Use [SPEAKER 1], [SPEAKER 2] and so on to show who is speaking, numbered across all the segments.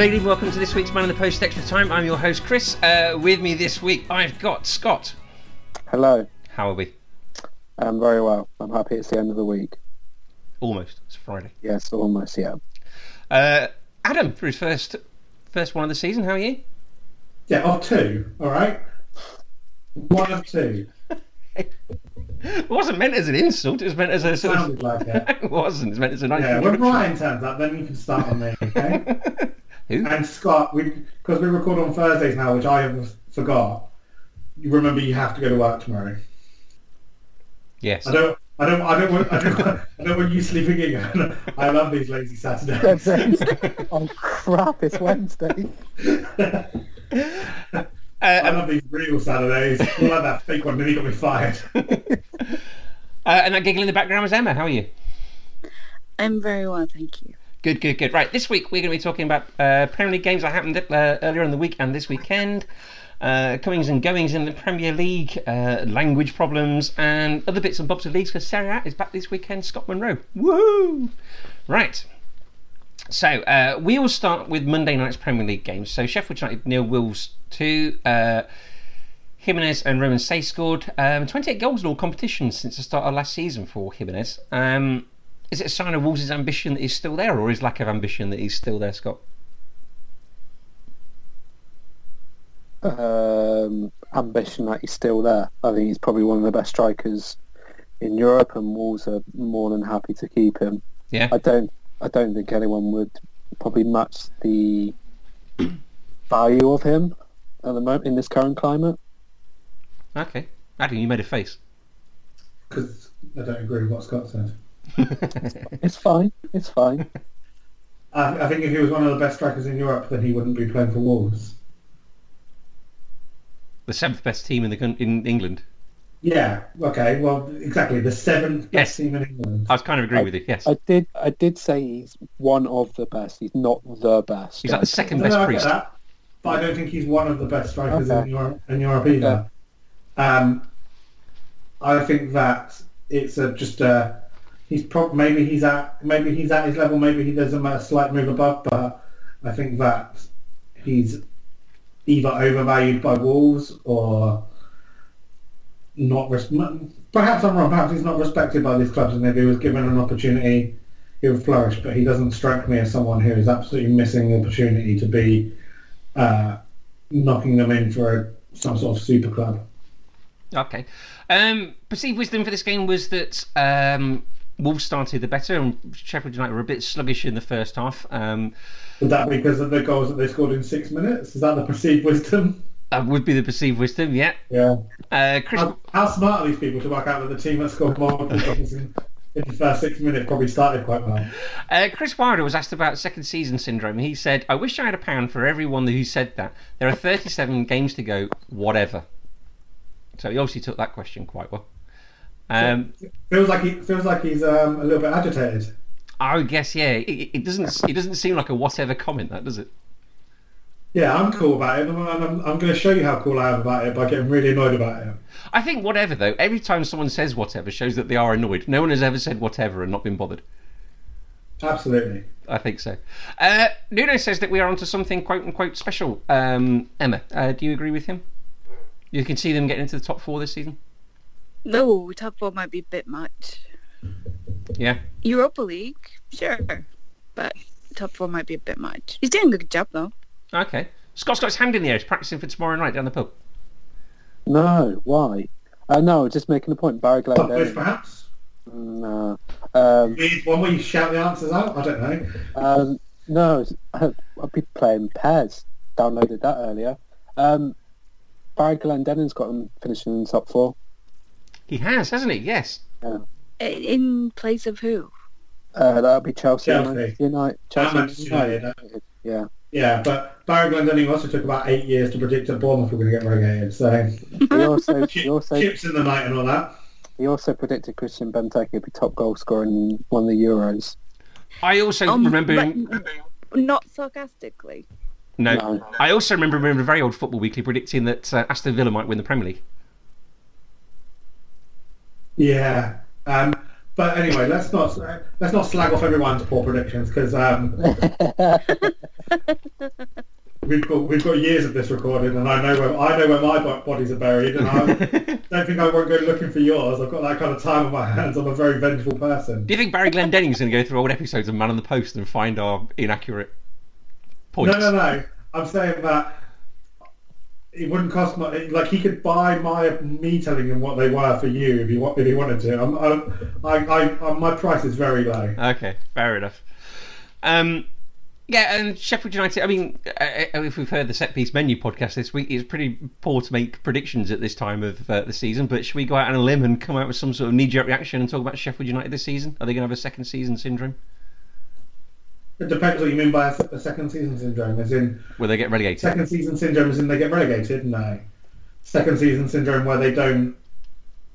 [SPEAKER 1] Hello, good evening, welcome to this week's Man on the Post Extra Time. I'm your host, Chris. Uh, with me this week, I've got Scott.
[SPEAKER 2] Hello.
[SPEAKER 1] How are we?
[SPEAKER 2] I'm very well. I'm happy it's the end of the week.
[SPEAKER 1] Almost. It's Friday.
[SPEAKER 2] Yes, almost, yeah.
[SPEAKER 1] Uh, Adam, for his first first one of the season, how are you?
[SPEAKER 3] Yeah, of two, all right? One of two.
[SPEAKER 1] It wasn't meant as an insult, it was meant as a sort of.
[SPEAKER 3] Sounded like it.
[SPEAKER 1] it wasn't, it was meant as a nice
[SPEAKER 3] Yeah, when
[SPEAKER 1] introduction.
[SPEAKER 3] Ryan turns up, then you can start on me, okay?
[SPEAKER 1] Who?
[SPEAKER 3] and Scott, because we, record on Thursdays now, which I have forgot, you remember you have to go to work tomorrow.
[SPEAKER 1] Yes.
[SPEAKER 3] I don't... I don't, I don't want, I don't, want, I don't want you sleeping in. I love these lazy Saturdays.
[SPEAKER 2] oh crap! It's Wednesday.
[SPEAKER 1] Uh,
[SPEAKER 3] I love these real Saturdays. I like that fake one, then he got me fired.
[SPEAKER 1] uh, and that giggle in the background was Emma. How are you?
[SPEAKER 4] I'm very well, thank you.
[SPEAKER 1] Good, good, good. Right, this week we're going to be talking about uh, Premier League games that happened uh, earlier in the week and this weekend, uh, comings and goings in the Premier League, uh, language problems, and other bits and bobs of leagues because Serie A is back this weekend, Scott Monroe. Woo! Right. So uh, we will start with Monday night's Premier League games. So Sheffield United nil Wolves two. Uh, Jimenez and Romain Saiss scored um, 28 goals in all competitions since the start of last season for Jimenez. Um, is it a sign of Wolves' ambition that he's still there, or his lack of ambition that he's still there, Scott?
[SPEAKER 2] Um, ambition that he's still there. I think he's probably one of the best strikers in Europe, and Wolves are more than happy to keep him.
[SPEAKER 1] Yeah.
[SPEAKER 2] I don't. I don't think anyone would probably match the value of him at the moment in this current climate.
[SPEAKER 1] Okay. Adam, you made a face.
[SPEAKER 3] Because I don't agree with what Scott said.
[SPEAKER 2] It's fine. It's fine.
[SPEAKER 3] I, I think if he was one of the best strikers in Europe, then he wouldn't be playing for Wolves.
[SPEAKER 1] the seventh best team in the in England.
[SPEAKER 3] Yeah. Okay. Well, exactly. The seventh
[SPEAKER 1] Yes.
[SPEAKER 3] best team in England.
[SPEAKER 1] I was kind of agreeing with you. Yes.
[SPEAKER 2] I did. I did say he's one of the best. He's not the best.
[SPEAKER 1] He's like the
[SPEAKER 2] striker.
[SPEAKER 1] second
[SPEAKER 3] No,
[SPEAKER 1] best
[SPEAKER 3] no, I get
[SPEAKER 1] priest.
[SPEAKER 3] that, but I don't think he's one of the best strikers
[SPEAKER 2] Okay.
[SPEAKER 3] in Europe, in Europe either. Um, I think that it's a, just a. He's prob- maybe he's at maybe he's at his level. Maybe he does a slight move above, but I think that he's either overvalued by Wolves or not. Res- perhaps I'm wrong. Perhaps he's not respected by these clubs, and if he was given an opportunity, he would flourish. But he doesn't strike me as someone who is absolutely missing the opportunity to be uh, knocking them in for some sort of super club.
[SPEAKER 1] Okay. Um, perceived wisdom for this game was that um, Wolves started the better, and Sheffield United were a bit sluggish in the first half. Um,
[SPEAKER 3] Would that be because of the goals that they scored in six minutes? Is that the perceived wisdom?
[SPEAKER 1] that would be the perceived wisdom. Yeah.
[SPEAKER 3] Yeah.
[SPEAKER 1] Uh, Chris.
[SPEAKER 3] How, how smart are these people to work out that the team that scored more goals in, in the first six minutes probably started quite well?
[SPEAKER 1] Uh, Chris Wilder was asked about second season syndrome. He said, I wish I had a pound for everyone who said that. There are 37 games to go, whatever. So he obviously took that question quite well. Um,
[SPEAKER 3] Feels like he feels like he's um, a little bit agitated.
[SPEAKER 1] I guess, yeah, it, it doesn't it doesn't seem like a whatever comment, that does it?
[SPEAKER 3] Yeah, I'm cool about it, and I'm, I'm, I'm going to show you how cool I am about it by getting really annoyed about it.
[SPEAKER 1] I think whatever, though, every time someone says whatever shows that they are annoyed. No one has ever said whatever and not been bothered.
[SPEAKER 3] Absolutely.
[SPEAKER 1] I think so. Uh, Nuno says that we are onto something quote unquote special. Um, Emma, uh, do you agree with him? You can see them getting into the top four this season?
[SPEAKER 4] No, top four might be a bit much.
[SPEAKER 1] Yeah.
[SPEAKER 4] Europa League, sure, but top four might be a bit much. He's doing a good job though.
[SPEAKER 1] Okay. Scott's got his hand in the air. He's practicing for tomorrow night down the pub.
[SPEAKER 2] No, why? Uh, no, just making a point. Barry
[SPEAKER 3] Top
[SPEAKER 2] Glenn
[SPEAKER 3] fish, perhaps.
[SPEAKER 2] No. Um,
[SPEAKER 3] one where you shout the answers out. I don't know.
[SPEAKER 2] um, no, I'll be playing pairs. Downloaded that earlier. Um, Barry Glendenning's got him finishing in top four.
[SPEAKER 1] He has, hasn't he? Yes.
[SPEAKER 4] In place of who?
[SPEAKER 2] Uh, that'll be Chelsea,
[SPEAKER 3] Chelsea.
[SPEAKER 2] United. United. Chelsea
[SPEAKER 3] Manchester United.
[SPEAKER 2] Yeah.
[SPEAKER 3] Yeah, but Barry Glendenning also took about eight years to predict that Bournemouth were going to get relegated. So
[SPEAKER 2] He also,
[SPEAKER 3] Chip-
[SPEAKER 2] he also,
[SPEAKER 3] chips in the night and all that.
[SPEAKER 2] he also predicted Christian Benteke would be top goal scorer in one of the Euros.
[SPEAKER 1] I also
[SPEAKER 4] Um,
[SPEAKER 1] remember.
[SPEAKER 4] not sarcastically.
[SPEAKER 1] no,
[SPEAKER 2] No.
[SPEAKER 1] I also remember remember a very old Football Weekly predicting that uh, Aston Villa might win the Premier League.
[SPEAKER 3] Yeah. Um, but anyway, let's not let's not slag off everyone's poor predictions because um, we've got we've got years of this recorded, and I know where I know where my bodies are buried, and I don't think I won't go looking for yours. I've got that kind of time on my hands. I'm a very vengeful person.
[SPEAKER 1] Do you think Barry Glendenning's going to go through old episodes of Man on the Post and find our inaccurate points?
[SPEAKER 3] No, no, no. I'm saying that it wouldn't cost much. Like he could buy my me telling him what they were for you if he if he wanted to. I'm, I'm, I, I, I, my price is very low.
[SPEAKER 1] Okay, fair enough. Um, yeah, and Sheffield United. I mean, uh, uh, if we've heard the set piece menu podcast this week, it's pretty poor to make predictions at this time of uh, the season. But should we go out on a limb and come out with some sort of knee-jerk reaction and talk about Sheffield United this season? Are they going to have a second season syndrome?
[SPEAKER 3] It depends what you mean by a, a second season syndrome. As in,
[SPEAKER 1] Will they get relegated?
[SPEAKER 3] second season syndrome is in they get relegated? No. Second season syndrome where they don't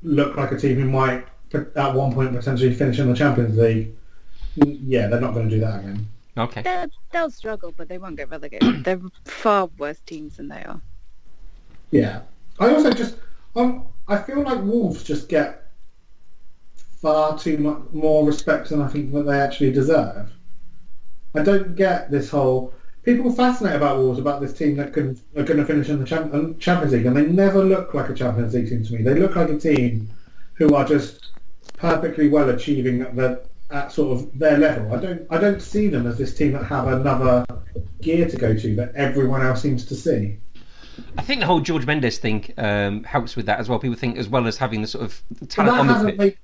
[SPEAKER 3] look like a team who might at one point potentially finish in the Champions League. Yeah, they're not going to do that again.
[SPEAKER 1] Okay.
[SPEAKER 4] They'll, they'll struggle, but they won't get relegated. They're far worse teams than they are.
[SPEAKER 3] Yeah. I also just, um, I feel like Wolves just get far too much more respect than I think that they actually deserve. I don't get this whole. People are fascinated about Wolves about this team that can are going to finish in the Champions League, and they never look like a Champions League team to me. They look like a team who are just perfectly well achieving at, the, at sort of their level. I don't I don't see them as this team that have another gear to go to that everyone else seems to see.
[SPEAKER 1] I think the whole George Mendes thing um, helps with that as well. People think, as well as having the sort of
[SPEAKER 3] But
[SPEAKER 1] talent
[SPEAKER 3] that
[SPEAKER 1] on the
[SPEAKER 3] hasn't
[SPEAKER 1] pitch.
[SPEAKER 3] made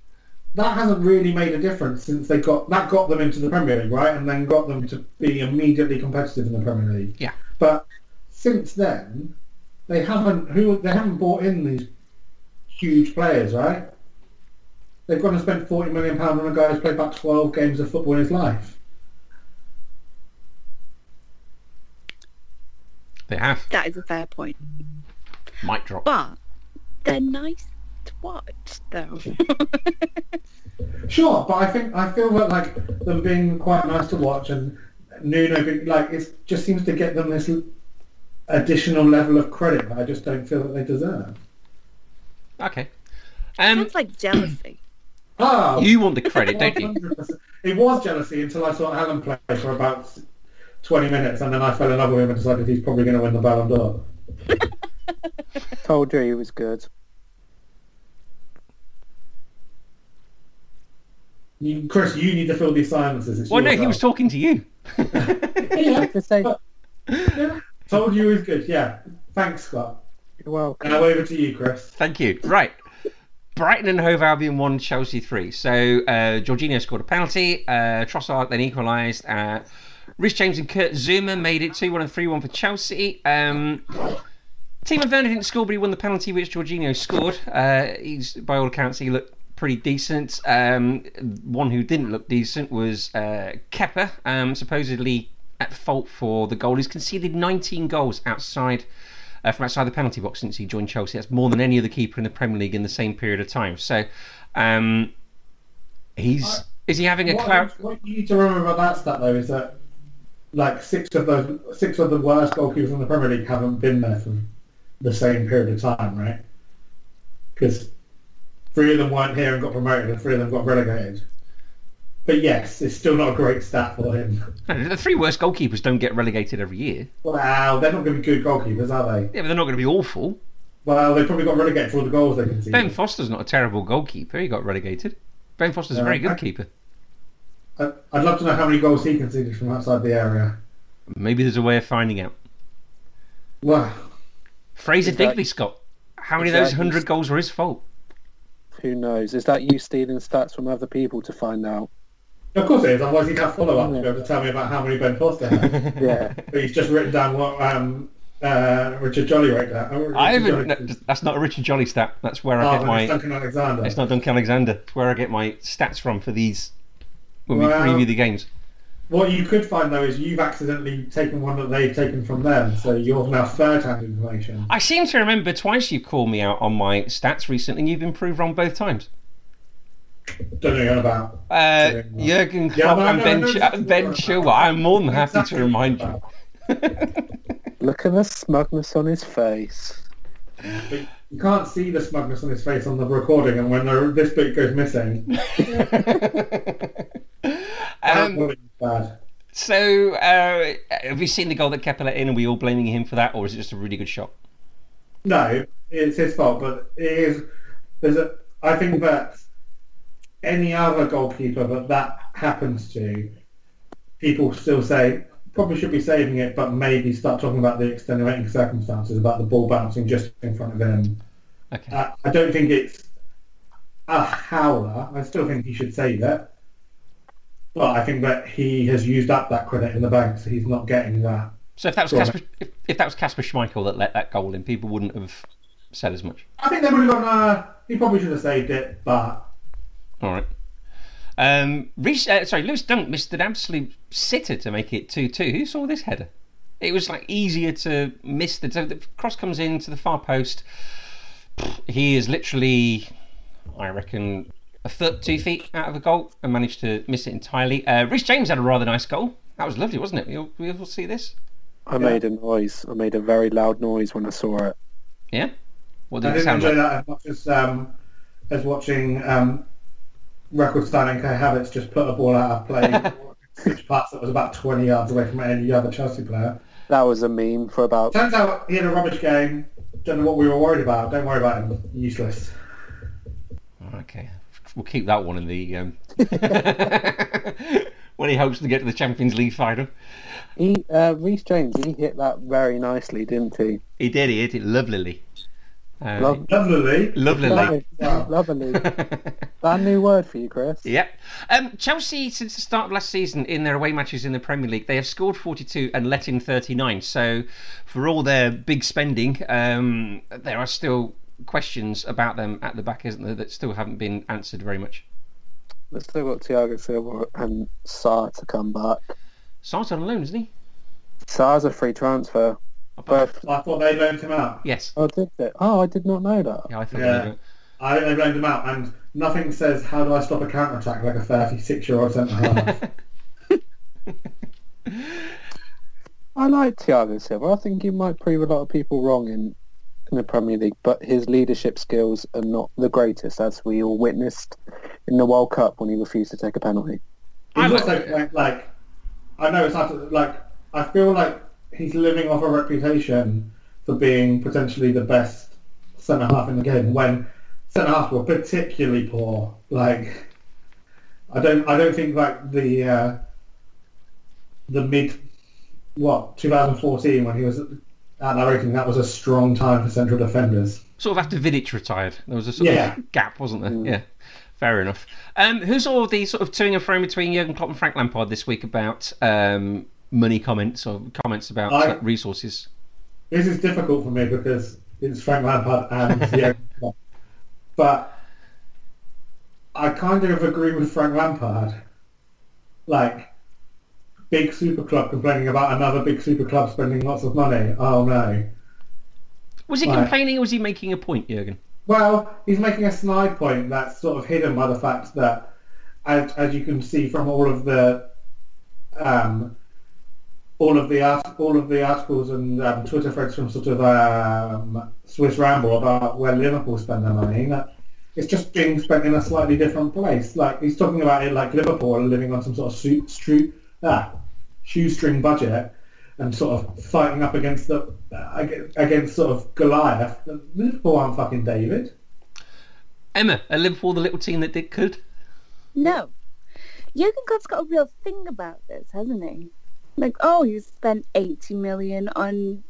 [SPEAKER 3] that hasn't really made a difference since they got that got them into the Premier League, right? And then got them to be immediately competitive in the Premier League.
[SPEAKER 1] Yeah.
[SPEAKER 3] But since then, they haven't who they haven't bought in these huge players, right? They've gone and spent forty million pounds on a guy who's played about twelve games of football in his life.
[SPEAKER 1] They have.
[SPEAKER 4] That is a fair point.
[SPEAKER 1] Might drop.
[SPEAKER 4] But they're nice to watch, though.
[SPEAKER 3] Sure, but I think I feel that like them being quite nice to watch and Nuno being, like it just seems to get them this additional level of credit that I just don't feel that they deserve.
[SPEAKER 1] Okay. Um,
[SPEAKER 4] Sounds like jealousy.
[SPEAKER 3] Oh,
[SPEAKER 1] you want the credit, don't you?
[SPEAKER 3] It was jealousy until I saw Alan play for about 20 minutes and then I fell in love with him and decided he's probably going to win the Ballon d'Or.
[SPEAKER 2] Told you he was good.
[SPEAKER 3] You, Chris, you need to fill these silences. It's
[SPEAKER 1] Well,
[SPEAKER 3] your
[SPEAKER 1] no, he was talking to you.
[SPEAKER 3] Yeah,
[SPEAKER 2] Like say,
[SPEAKER 3] but- yeah. Told you he was good, yeah. Thanks, Scott.
[SPEAKER 2] you're welcome.
[SPEAKER 3] Now over to you, Chris.
[SPEAKER 1] Thank you. Right. Brighton and Hove Albion won, Chelsea three. So uh, Jorginho scored a penalty. Uh, Trossard then equalised. Uh, Reece James and Kurt Zouma made it 2 1 and 3 1 for Chelsea. Um, Timo Werner didn't score, but he won the penalty which Jorginho scored. Uh, he's by all accounts he looked pretty decent. Um, one who didn't look decent was uh, Kepa, um, supposedly at fault for the goal. He's conceded 19 goals outside uh, from outside the penalty box since he joined Chelsea. That's more than any other keeper in the Premier League in the same period of time. So um, he's
[SPEAKER 3] I-
[SPEAKER 1] is he having a
[SPEAKER 3] What,
[SPEAKER 1] cloud?
[SPEAKER 3] what you need to remember about that stat though is that like six of the six of the worst goalkeepers in the Premier League haven't been there for the same period of time, right? Because three of them weren't here and got promoted, and three of them got relegated. But yes, it's still not a great stat for him.
[SPEAKER 1] No, the three worst goalkeepers don't get relegated every year.
[SPEAKER 3] Wow, they're not going to be good goalkeepers, are they?
[SPEAKER 1] Yeah, but they're not going to be awful.
[SPEAKER 3] Well, they probably got relegated for all the goals they conceded.
[SPEAKER 1] Ben Foster's not a terrible goalkeeper. He got relegated. Ben Foster's a very
[SPEAKER 3] uh,
[SPEAKER 1] good
[SPEAKER 3] I-
[SPEAKER 1] keeper.
[SPEAKER 3] I- I'd love to know how many goals he conceded from outside the area.
[SPEAKER 1] Maybe there's a way of finding out.
[SPEAKER 3] Wow.
[SPEAKER 1] Fraser. Digby, Scott. How many of those hundred goals were his fault?
[SPEAKER 2] Who knows? Is that you stealing stats from other people to find out?
[SPEAKER 3] Of course it is. Otherwise, he'd have follow up to be able to tell me about how many Ben Foster had.
[SPEAKER 2] Yeah.
[SPEAKER 3] but he's just written down what um, uh, Richard Jolly wrote down. Oh,
[SPEAKER 1] I haven't.
[SPEAKER 3] Jolly-
[SPEAKER 1] no, that's not a Richard Jolly stat. That's where I
[SPEAKER 3] Oh,
[SPEAKER 1] get my.
[SPEAKER 3] it's Duncan Alexander.
[SPEAKER 1] It's not Duncan Alexander. It's where I get my stats from for these when we preview the games.
[SPEAKER 3] What you could find though is you've accidentally taken one that they've taken from them, so you're now third-hand information.
[SPEAKER 1] I seem to remember twice you've called me out on my stats recently, and you've been proved wrong both times.
[SPEAKER 3] Don't know what you're on about.
[SPEAKER 1] Uh, Jurgen Klopp
[SPEAKER 3] but I
[SPEAKER 1] and
[SPEAKER 3] know- I
[SPEAKER 1] Ben,
[SPEAKER 3] know
[SPEAKER 1] Ch-
[SPEAKER 3] exactly
[SPEAKER 1] ben
[SPEAKER 3] what
[SPEAKER 1] Chilwell.
[SPEAKER 3] you're
[SPEAKER 1] I'm more than happy
[SPEAKER 3] about.
[SPEAKER 1] to remind you.
[SPEAKER 2] Look at the smugness on his face.
[SPEAKER 3] But you can't see the smugness on his face on the recording, and when the, this bit goes missing,
[SPEAKER 1] um,
[SPEAKER 3] that's bad.
[SPEAKER 1] so, uh, have you seen the goal that Kepa let in? Are we all blaming him for that, or is it just a really good shot?
[SPEAKER 3] No, it's his fault, but it is. There's a. I think that any other goalkeeper that that happens to, people still say probably should be saving it, but maybe start talking about the extenuating circumstances about the ball bouncing just in front of him.
[SPEAKER 1] Okay.
[SPEAKER 3] Uh, I don't think it's a howler. I still think he should save it. But I think that he has used up that credit in the bank, so he's not getting that.
[SPEAKER 1] So if that was Casper, if, if that was Kasper Schmeichel that let that goal in, people wouldn't have said as much.
[SPEAKER 3] I think they would have gone, uh, he probably should have saved it, but
[SPEAKER 1] All right. Um, Reece, uh, sorry, Lewis Dunk missed an absolute sitter to make it two-two. Who saw this header? It was like easier to miss the, the cross comes in to the far post. He is literally, I reckon, a foot, two feet out of a goal and managed to miss it entirely. Uh, Reece James had a rather nice goal. That was lovely, wasn't it? We all, we all see this.
[SPEAKER 2] I made a noise. I made a very loud noise when I saw it.
[SPEAKER 1] Yeah. What did
[SPEAKER 3] I
[SPEAKER 1] did it
[SPEAKER 3] didn't
[SPEAKER 1] sound
[SPEAKER 3] enjoy
[SPEAKER 1] like?
[SPEAKER 3] that as much as um, as watching um, record signing Kai Havertz just put a ball out of play, switch pass that was about 20 yards away from any other Chelsea player.
[SPEAKER 2] That was a meme for about.
[SPEAKER 3] Turns out he had a rubbish game. Don't know what we were worried about. Don't worry about him. Useless.
[SPEAKER 1] Okay, we'll keep that one in the um, when he hopes to get to the Champions League final.
[SPEAKER 2] He, uh, Reece James, he hit that very nicely, didn't he?
[SPEAKER 1] He did. He hit it lovelily. Uh,
[SPEAKER 2] Lov-
[SPEAKER 3] Lovely.
[SPEAKER 1] Lovely.
[SPEAKER 2] Lovely. Lovely. that new word for you, Chris?
[SPEAKER 1] Yep. Um, Chelsea, since the start of last season, in their away matches in the Premier League, they have scored 42 and let in 39. So, for all their big spending, um, there are still questions about them at the back, isn't there, that still haven't been answered very much.
[SPEAKER 2] They've still got Thiago Silva and Sarr to come back.
[SPEAKER 1] Sarr's on loan, isn't he?
[SPEAKER 2] Sarr's a free transfer. Both.
[SPEAKER 3] I thought they loaned him out.
[SPEAKER 1] Yes.
[SPEAKER 2] Oh, did they? Oh, I did not know that.
[SPEAKER 1] Yeah, I thought.
[SPEAKER 3] Yeah.
[SPEAKER 1] they were-
[SPEAKER 3] I think they loaned him out, and nothing says how do I stop a counter attack like a 36 year old centre half.
[SPEAKER 2] I like Thiago Silva. I think he might prove a lot of people wrong in in the Premier League, but his leadership skills are not the greatest, as we all witnessed in the World Cup when he refused to take a penalty.
[SPEAKER 1] I
[SPEAKER 3] He's
[SPEAKER 1] like-
[SPEAKER 3] like, like I know it's hard to like I feel like he's living off a reputation for being potentially the best centre half in the game when centre halves were particularly poor. Like I don't I don't think like the uh, the mid what 2014 when he was at I reckon that was a strong time for central defenders.
[SPEAKER 1] Sort of after Vidic retired, there was a sort
[SPEAKER 3] Yeah.
[SPEAKER 1] of gap, wasn't there? Yeah, fair enough. Um, who's all the sort of toing and froing between Jurgen Klopp and Frank Lampard this week about um, money comments or comments about
[SPEAKER 3] I-
[SPEAKER 1] resources?
[SPEAKER 3] This is difficult for me because it's Frank Lampard and Jurgen Klopp. But I kind of agree with Frank Lampard. Like, big super club complaining about another big super club spending lots of money. Oh no.
[SPEAKER 1] Was he
[SPEAKER 3] Right.
[SPEAKER 1] complaining or was he making a point, Jurgen?
[SPEAKER 3] Well, he's making a snide point that's sort of hidden by the fact that, as, as you can see from all of the, um, all of the all of the articles and um, Twitter threads from sort of um, Swiss Ramble about where Liverpool spend their money, that it's just being spent in a slightly different place. Like he's talking about it like Liverpool are living on some sort of street, stru, ah, shoestring budget and sort of fighting up against the against, against sort of Goliath. Liverpool aren't fucking David.
[SPEAKER 1] Emma, are Liverpool the little team that did could?
[SPEAKER 4] No. Jurgen Klopp's got a real thing about this, hasn't he? Like, oh, you spent 80 million on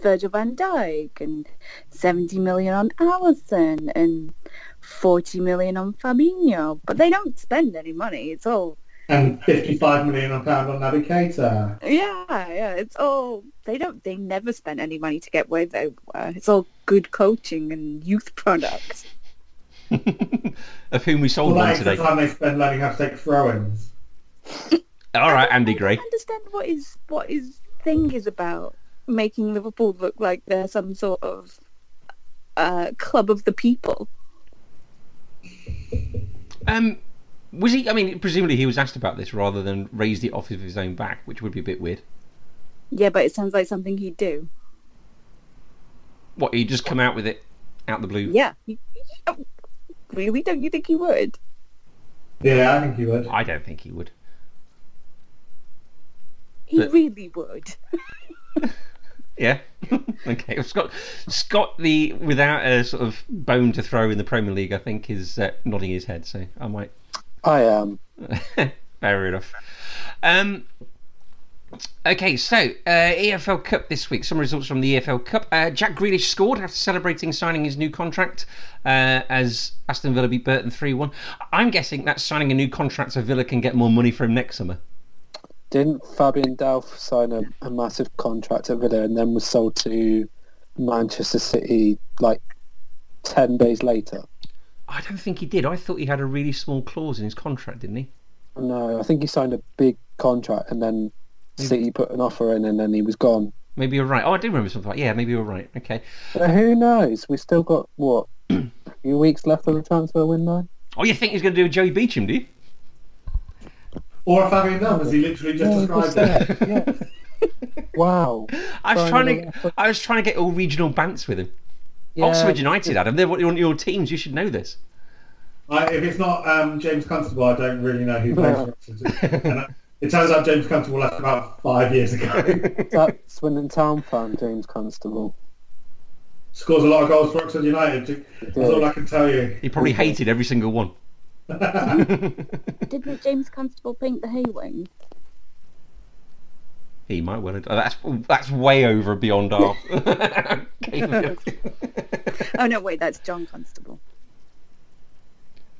[SPEAKER 4] Virgil van Dijk and 70 million on Alisson and 40 million on Fabinho. But they don't spend any money. It's all,
[SPEAKER 3] And 55 million a pound on Naby Keita.
[SPEAKER 4] yeah, yeah, it's all, they don't, they never spent any money to get where they were. It's all good coaching and youth products.
[SPEAKER 1] of whom we sold
[SPEAKER 3] Well,
[SPEAKER 1] one
[SPEAKER 3] that is the
[SPEAKER 1] today.
[SPEAKER 3] time they spend learning how to take throw-ins.
[SPEAKER 1] All right,
[SPEAKER 4] I
[SPEAKER 1] Andy
[SPEAKER 4] don't
[SPEAKER 1] Gray.
[SPEAKER 4] understand what his, what his thing is about making Liverpool look like they're some sort of uh, club of the people.
[SPEAKER 1] Um, was he? I mean, presumably he was asked about this rather than raised it off of his own back, which would be a bit weird.
[SPEAKER 4] Yeah, but it sounds like something he'd do.
[SPEAKER 1] What He'd just come out with it out the blue?
[SPEAKER 4] Yeah. Oh, Really? Don't you think he would?
[SPEAKER 3] Yeah, I think he would.
[SPEAKER 1] I don't think he would.
[SPEAKER 4] He
[SPEAKER 1] But-
[SPEAKER 4] really would.
[SPEAKER 1] Yeah. okay. Scott, Scott, the without a sort of bone to throw in the Premier League, I think is uh, nodding his head. So I might.
[SPEAKER 2] I am.
[SPEAKER 1] Fair enough. Um, okay, so uh, EFL Cup this week. Some results from the EFL Cup. Uh, Jack Grealish scored after celebrating signing his new contract uh, as Aston Villa beat Burton 3 1. I'm guessing that's signing a new contract so Villa can get more money for him next summer.
[SPEAKER 2] Didn't Fabian Delph sign a, a massive contract at Villa and then was sold to Manchester City like 10 days later?
[SPEAKER 1] I don't think he did. I thought he had a really small clause in his contract, didn't he?
[SPEAKER 2] No, I think he signed a big contract and then City put an offer in and then he was gone.
[SPEAKER 1] Maybe you're right. Oh, I do remember something like Yeah, maybe you're right. Okay.
[SPEAKER 2] But who knows? We still got, what, a few weeks left of the transfer window?
[SPEAKER 1] Oh, you think he's going to do a Joey Beauchamp, do you?
[SPEAKER 3] Or a Fabian Delph, as he literally just
[SPEAKER 2] Yeah,
[SPEAKER 3] described it.
[SPEAKER 2] yeah. wow.
[SPEAKER 1] I was
[SPEAKER 2] Throwing
[SPEAKER 1] trying
[SPEAKER 2] it
[SPEAKER 1] to. I was trying to get all regional bants with him.
[SPEAKER 2] Yeah,
[SPEAKER 1] Oxford United, Adam. They're one of your teams. You should know this.
[SPEAKER 3] I, if it's not um, James Constable, I don't really know who plays for Oxford. And uh, it turns out James Constable left about five years ago.
[SPEAKER 2] That Swindon Town fan, James Constable.
[SPEAKER 3] Scores a lot of goals for Oxford United. That's all I can tell you.
[SPEAKER 1] He probably hated every single one.
[SPEAKER 4] Didn't James Constable paint the Hay Wain?
[SPEAKER 1] He might well have. oh, That's that's way over beyond our.
[SPEAKER 4] Oh no, wait, that's John Constable.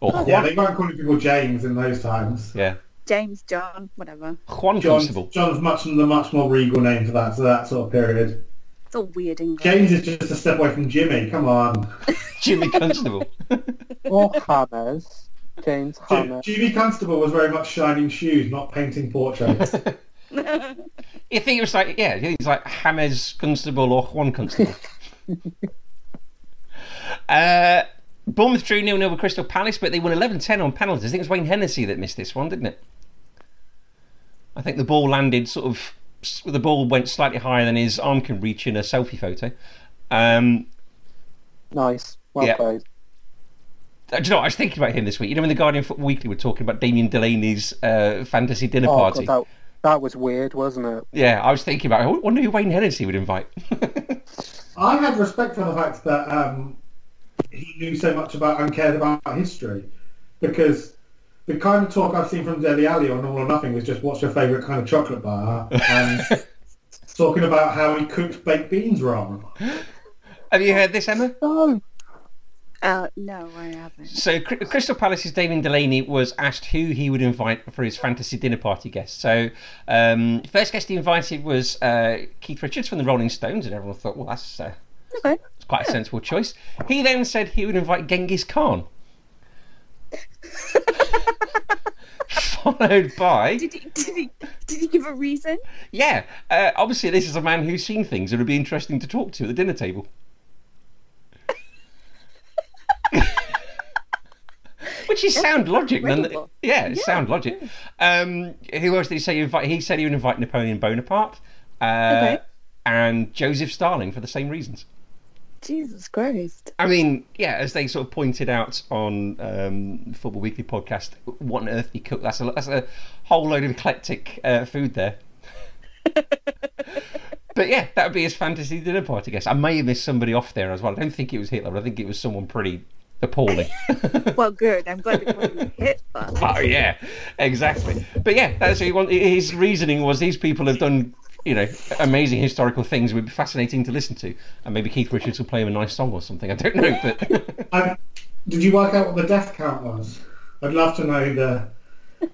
[SPEAKER 1] or
[SPEAKER 3] oh,
[SPEAKER 1] Yeah,
[SPEAKER 3] they weren't calling people James in those times.
[SPEAKER 1] Yeah.
[SPEAKER 4] James, John, whatever.
[SPEAKER 1] Juan
[SPEAKER 3] John's,
[SPEAKER 1] Constable.
[SPEAKER 3] John's much the much more regal name for that, so that sort of period.
[SPEAKER 4] It's all weird English.
[SPEAKER 3] James is just a step away from Jimmy. Come on,
[SPEAKER 1] Jimmy Constable.
[SPEAKER 2] Or Hammers. James
[SPEAKER 3] J- Jimmy Constable was very much shining shoes, not painting portraits.
[SPEAKER 1] You think it was like yeah, he's like James Constable or Juan Constable. uh, Bournemouth drew nil nil with Crystal Palace, but they won 11-10 on penalties. I think it was Wayne Hennessey that missed this one, didn't it? I think the ball landed sort of. The ball went slightly higher than his arm can reach in a selfie photo. Um,
[SPEAKER 2] Nice. Well
[SPEAKER 1] Yeah.
[SPEAKER 2] played.
[SPEAKER 1] Uh, Do you know, what, I was thinking about him this week. You know, when the Guardian Football Weekly were talking about Damien Delaney's uh, fantasy dinner
[SPEAKER 2] Oh,
[SPEAKER 1] party.
[SPEAKER 2] God, that, that was weird, wasn't it?
[SPEAKER 1] Yeah, I was thinking about. I wonder who Wayne Hennessey would invite.
[SPEAKER 3] I have respect for the fact that um, he knew so much about and cared about history, because the kind of talk I've seen from Dele Alli on All or Nothing was just what's your favourite kind of chocolate bar, and talking about how he cooked baked beans wrong.
[SPEAKER 1] Have you heard this, Emma?
[SPEAKER 2] No.
[SPEAKER 4] Uh, no, I haven't.
[SPEAKER 1] So, Crystal Palace's Damien Delaney was asked who he would invite for his fantasy dinner party guests. So, um, first guest he invited was uh, Keith Richards from the Rolling Stones, and everyone thought, well, that's, uh,
[SPEAKER 4] Okay.
[SPEAKER 1] that's quite a sensible choice. He then said he would invite Genghis Khan. Followed by
[SPEAKER 4] Did he, did he, did he give a reason?
[SPEAKER 1] Yeah, uh, obviously this is a man who's seen things that would be interesting to talk to at the dinner table. Which is sound logic,
[SPEAKER 4] incredible.
[SPEAKER 1] yeah, it's
[SPEAKER 4] Yeah,
[SPEAKER 1] sound logic. Um, who else did he say? He, invite, he said he would invite Napoleon Bonaparte uh,
[SPEAKER 4] Okay.
[SPEAKER 1] and Joseph Stalin for the same reasons.
[SPEAKER 4] Jesus Christ.
[SPEAKER 1] I mean, yeah, as they sort of pointed out on um, Football Weekly podcast, what on earth he cooked? That's a that's a whole load of eclectic uh, food there. but yeah, that would be his fantasy dinner party guest. I may have missed somebody off there as well. I don't think it was Hitler. I think it was someone pretty appalling.
[SPEAKER 4] Well, good. I'm glad it wasn't Hitler.
[SPEAKER 1] oh yeah, exactly. But yeah, that's what he want. His reasoning was these people have done you know, amazing historical things would be fascinating to listen to, and maybe Keith Richards will play him a nice song or something. I don't know, but
[SPEAKER 3] I, um, did you work out what the death count was? I'd love to know the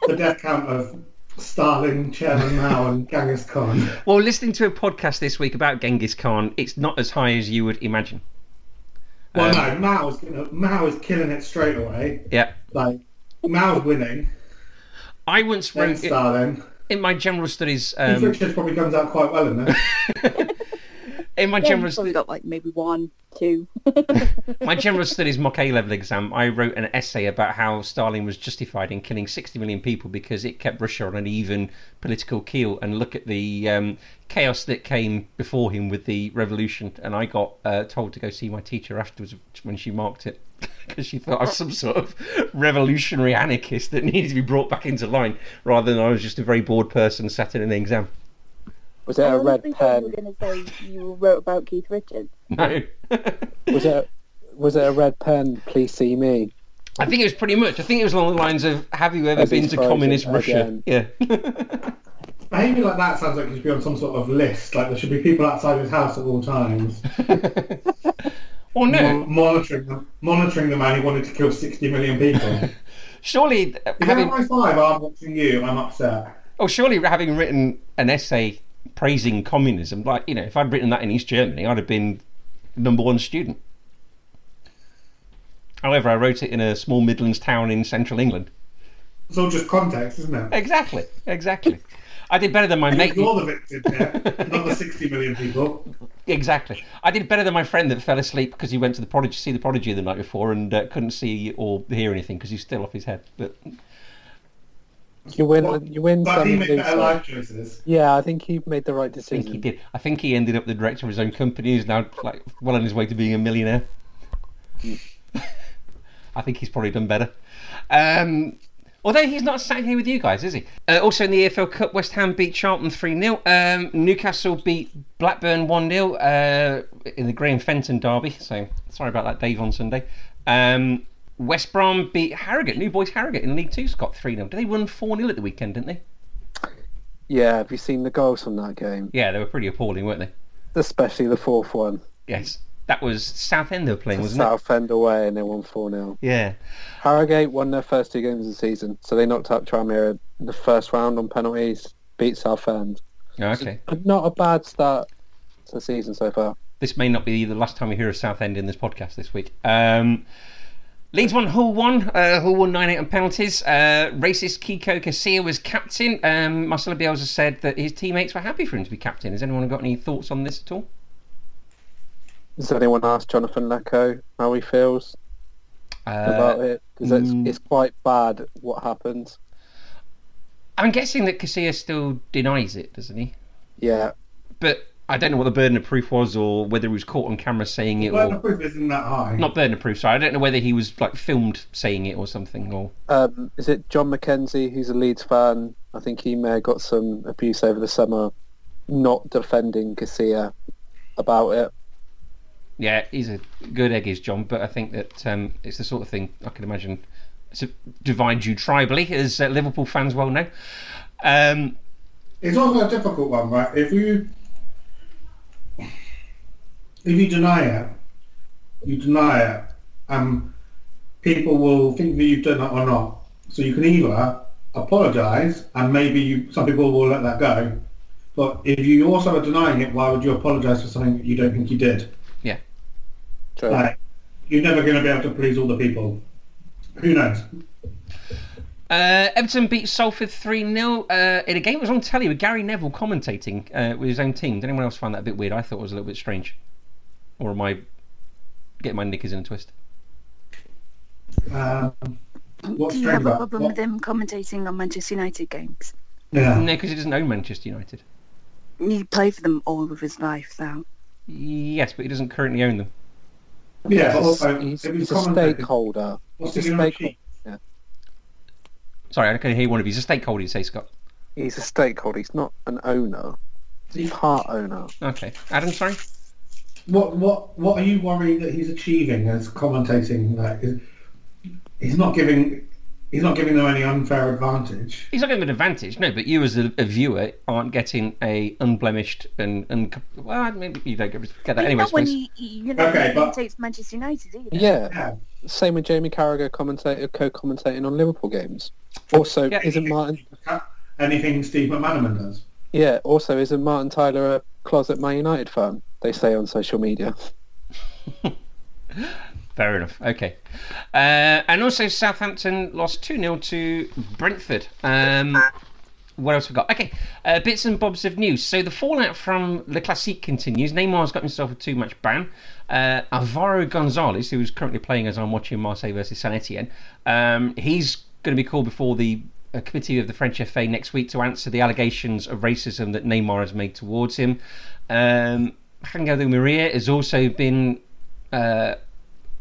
[SPEAKER 3] the death count of Stalin, Chairman Mao, and Genghis Khan.
[SPEAKER 1] well, listening to a podcast this week about Genghis Khan, it's not as high as you would imagine.
[SPEAKER 3] Well,
[SPEAKER 1] Um,
[SPEAKER 3] no, Mao's gonna, Mao is killing it straight away.
[SPEAKER 1] Yeah,
[SPEAKER 3] Like Mao's winning.
[SPEAKER 1] I once
[SPEAKER 3] Then
[SPEAKER 1] wrote in,
[SPEAKER 3] Stalin.
[SPEAKER 1] in my general studies. Um,
[SPEAKER 3] probably comes out quite well in there.
[SPEAKER 1] in my
[SPEAKER 4] Yeah,
[SPEAKER 1] general
[SPEAKER 4] you've got like maybe one, two.
[SPEAKER 1] my general studies mock A level exam, I wrote an essay about how Stalin was justified in killing 60 million people because it kept Russia on an even political keel. And look at the um, chaos that came before him with the revolution. And I got uh, told to go see my teacher afterwards when she marked it because she thought I was some sort of revolutionary anarchist that needed to be brought back into line rather than I was just a very bored person sat in an exam.
[SPEAKER 2] Was it
[SPEAKER 4] I
[SPEAKER 2] a red
[SPEAKER 4] honestly thought you were going to say you wrote about Keith Richards.
[SPEAKER 1] No.
[SPEAKER 2] Was it? Was it a red pen? Please see me.
[SPEAKER 1] I think it was pretty much. I think it was along the lines of Have you ever
[SPEAKER 2] As
[SPEAKER 1] been to communist Russia?
[SPEAKER 2] again.
[SPEAKER 1] Yeah.
[SPEAKER 3] Behaviour like that sounds like he should be on some sort of list. Like there should be people outside his house at all times,
[SPEAKER 1] Or no.
[SPEAKER 3] mon- monitoring them, monitoring the man who wanted to kill 60 million people.
[SPEAKER 1] Surely uh,
[SPEAKER 3] If
[SPEAKER 1] having
[SPEAKER 3] you're five, I'm watching you. I'm upset.
[SPEAKER 1] oh surely having written an essay praising communism, like you know, if I'd written that in East Germany, I'd have been number one student. However, I wrote it in a small Midlands town in central England.
[SPEAKER 3] It's all just context, isn't it?
[SPEAKER 1] Exactly, exactly. I did better than my mate.
[SPEAKER 3] You're the victim not the 60 million people.
[SPEAKER 1] Exactly. I did better than my friend that fell asleep because he went to the prodigy see the prodigy the night before and uh, couldn't see or hear anything because he's still off his head. But
[SPEAKER 2] You win.
[SPEAKER 3] Well,
[SPEAKER 2] you win
[SPEAKER 3] But
[SPEAKER 2] some.
[SPEAKER 3] he
[SPEAKER 2] you
[SPEAKER 3] made better life choices.
[SPEAKER 2] Yeah, I think he made the right decision.
[SPEAKER 1] I think he did. I think he ended up the director of his own company. He's now like well on his way to being a millionaire. I think he's probably done better. Um, although he's not sat here with you guys, is he? Uh, also in the EFL Cup, West Ham beat Charlton 3 0. Um, Newcastle beat Blackburn 1 0 uh, in the Graham Fenton derby. So sorry about that, Dave, on Sunday. Um, West Brom beat Harrogate, New Boys Harrogate in League Two. Scott 3 0. They won 4 0 at the weekend, didn't they?
[SPEAKER 2] Yeah, have you seen the goals from that game?
[SPEAKER 1] Yeah, they were pretty appalling, weren't they?
[SPEAKER 2] Especially the fourth one.
[SPEAKER 1] Yes. That was Southend they were playing, wasn't it?
[SPEAKER 2] Southend away and they won 4 0.
[SPEAKER 1] Yeah.
[SPEAKER 2] Harrogate won their first two games of the season, so they knocked out Tranmere in the first round on penalties, beat Southend.
[SPEAKER 1] Oh, okay.
[SPEAKER 2] Not a bad start to the season so far.
[SPEAKER 1] This may not be the last time we hear of Southend in this podcast this week. Um, Leeds won, Hull won. Uh, Hull won 9 8 on penalties. Uh, racist Kiko Casilla was captain. Um, Marcelo Bielsa said that his teammates were happy for him to be captain. Has anyone got any thoughts on this at all?
[SPEAKER 2] Has anyone asked Jonathan Leko how he feels about
[SPEAKER 1] Uh,
[SPEAKER 2] it? Because it's,
[SPEAKER 1] mm.
[SPEAKER 2] it's quite bad what happened.
[SPEAKER 1] I'm guessing that Casilla still denies it, doesn't he?
[SPEAKER 2] Yeah,
[SPEAKER 1] But I don't know what the burden of proof was or whether he was caught on camera saying it
[SPEAKER 3] Well,
[SPEAKER 1] or.
[SPEAKER 3] the proof isn't that high.
[SPEAKER 1] Not burden of proof, sorry. I don't know whether he was like filmed saying it or something or.
[SPEAKER 2] um, is it John McKenzie who's a Leeds fan? I think he may have got some abuse over the summer, not defending Casilla about it.
[SPEAKER 1] Yeah, he's a good egg, is John. But I think that um, it's the sort of thing I can imagine it's a, divides you tribally, as uh, Liverpool fans well know. Um,
[SPEAKER 3] It's also a difficult one, right? If you if you deny it, you deny it, um, people will think that you've done it or not. So you can either apologise, and maybe you, some people will let that go. But if you also are denying it, why would you apologise for something that you don't think you did?
[SPEAKER 1] yeah,
[SPEAKER 2] True.
[SPEAKER 3] Like, you're never going to be able to please all the people. Who knows?
[SPEAKER 1] uh, Everton beat Salford three 0 uh, in a game that was on telly with Gary Neville commentating uh, with his own team. Did anyone else find that a bit weird? I thought it was a little bit strange. Or am I getting my knickers in a twist?
[SPEAKER 3] Um, what's
[SPEAKER 4] Do you
[SPEAKER 3] strange
[SPEAKER 4] have a problem
[SPEAKER 3] what-
[SPEAKER 4] with him commentating on Manchester United games?
[SPEAKER 3] Yeah.
[SPEAKER 1] No, because he doesn't own Manchester United.
[SPEAKER 4] He played for them all of his life, though.
[SPEAKER 1] Yes, but he doesn't currently own them.
[SPEAKER 3] Yeah, but
[SPEAKER 2] He's,
[SPEAKER 3] also,
[SPEAKER 2] he's,
[SPEAKER 3] if
[SPEAKER 2] he's a stakeholder.
[SPEAKER 3] What's
[SPEAKER 2] He's
[SPEAKER 3] he
[SPEAKER 2] a
[SPEAKER 3] going to
[SPEAKER 2] stake-
[SPEAKER 3] achieve?
[SPEAKER 1] Sorry, I can hear one of you. He's a stakeholder, you say, Scott.
[SPEAKER 2] He's a stakeholder. He's not an owner. He's a part owner.
[SPEAKER 1] Okay. Adam, sorry?
[SPEAKER 3] What what what are you worried that he's achieving as commentating? Like, is- he's not giving he's not giving them any unfair advantage.
[SPEAKER 1] He's not giving them an advantage, no. But you, as a, a viewer, aren't getting a unblemished and, and well, maybe you don't get, get that anyway. I
[SPEAKER 4] not when he, he- you know,
[SPEAKER 3] Okay, but-
[SPEAKER 4] takes Manchester United either.
[SPEAKER 2] Yeah.
[SPEAKER 3] Yeah.
[SPEAKER 2] Same with Jamie Carragher commentator, co-commentating on Liverpool games. Also,
[SPEAKER 1] Yeah.
[SPEAKER 2] isn't Martin?
[SPEAKER 3] Anything Steve McManaman does.
[SPEAKER 2] Yeah. Also, isn't Martin Tyler a closet Man United fan? They say on social media.
[SPEAKER 1] Fair enough. Okay. Uh, and also, Southampton lost 2 0 to Brentford. Um, what else we got? Okay, uh, bits and bobs of news. So the fallout from the Classique continues. Neymar's got himself a two-match ban. Uh, Alvaro Gonzalez, who is currently playing as I'm watching Marseille versus Saint Etienne, um, he's going to be called before the uh, committee of the French FA next week to answer the allegations of racism that Neymar has made towards him. Um, Angel Di Maria has also been uh,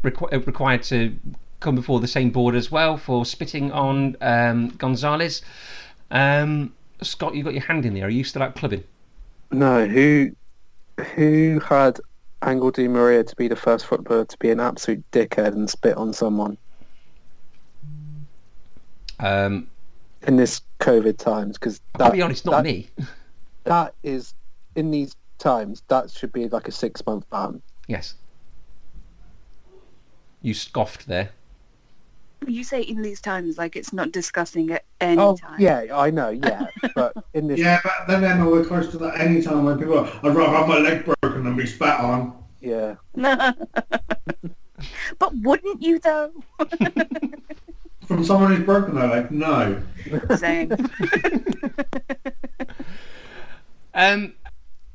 [SPEAKER 1] requ- uh, required to come before the same board as well for spitting on um, Gonzalez. Um, Scott, you got your hand in there. Are you still out clubbing?
[SPEAKER 2] No, who who had Angel Di Maria to be the first footballer to be an absolute dickhead and spit on someone
[SPEAKER 1] Um,
[SPEAKER 2] in this COVID times? Because
[SPEAKER 1] I'll be honest, not
[SPEAKER 2] that,
[SPEAKER 1] me.
[SPEAKER 2] That is in these times. That should be like a six month ban.
[SPEAKER 1] yes. You scoffed there.
[SPEAKER 4] You say in these times like it's not discussing at any
[SPEAKER 2] Oh
[SPEAKER 4] time.
[SPEAKER 2] yeah, I know. Yeah, but in this
[SPEAKER 3] Yeah, but then Emma, we're close to that any time when people are, I'd rather have my leg broken than be spat on.
[SPEAKER 2] yeah.
[SPEAKER 4] but wouldn't you though?
[SPEAKER 3] From someone who's broken their leg, no.
[SPEAKER 4] Same.
[SPEAKER 1] Um,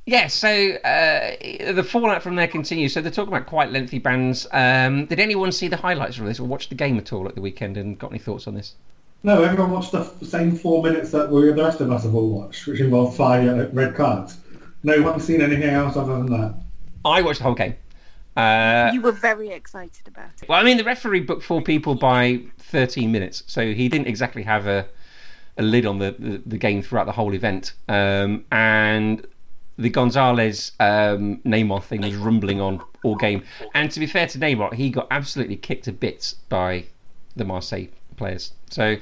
[SPEAKER 1] yeah, so uh, the fallout from there continues. So they're talking about quite lengthy bans. Um, did anyone see the highlights of this or watch the game at all at the weekend and got any thoughts on this?
[SPEAKER 3] No, everyone watched the f- same four minutes that we, the rest of us have all watched, which involved five red cards. No one's seen anything else other than that.
[SPEAKER 1] I watched the whole game. Uh,
[SPEAKER 4] you were very excited about it.
[SPEAKER 1] Well, I mean, the referee booked four people by 13 minutes, so he didn't exactly have a, a lid on the, the, the game throughout the whole event. Um, and the Gonzalez um, Neymar thing was rumbling on all game. And to be fair to Neymar, he got absolutely kicked to bits by the Marseille players. So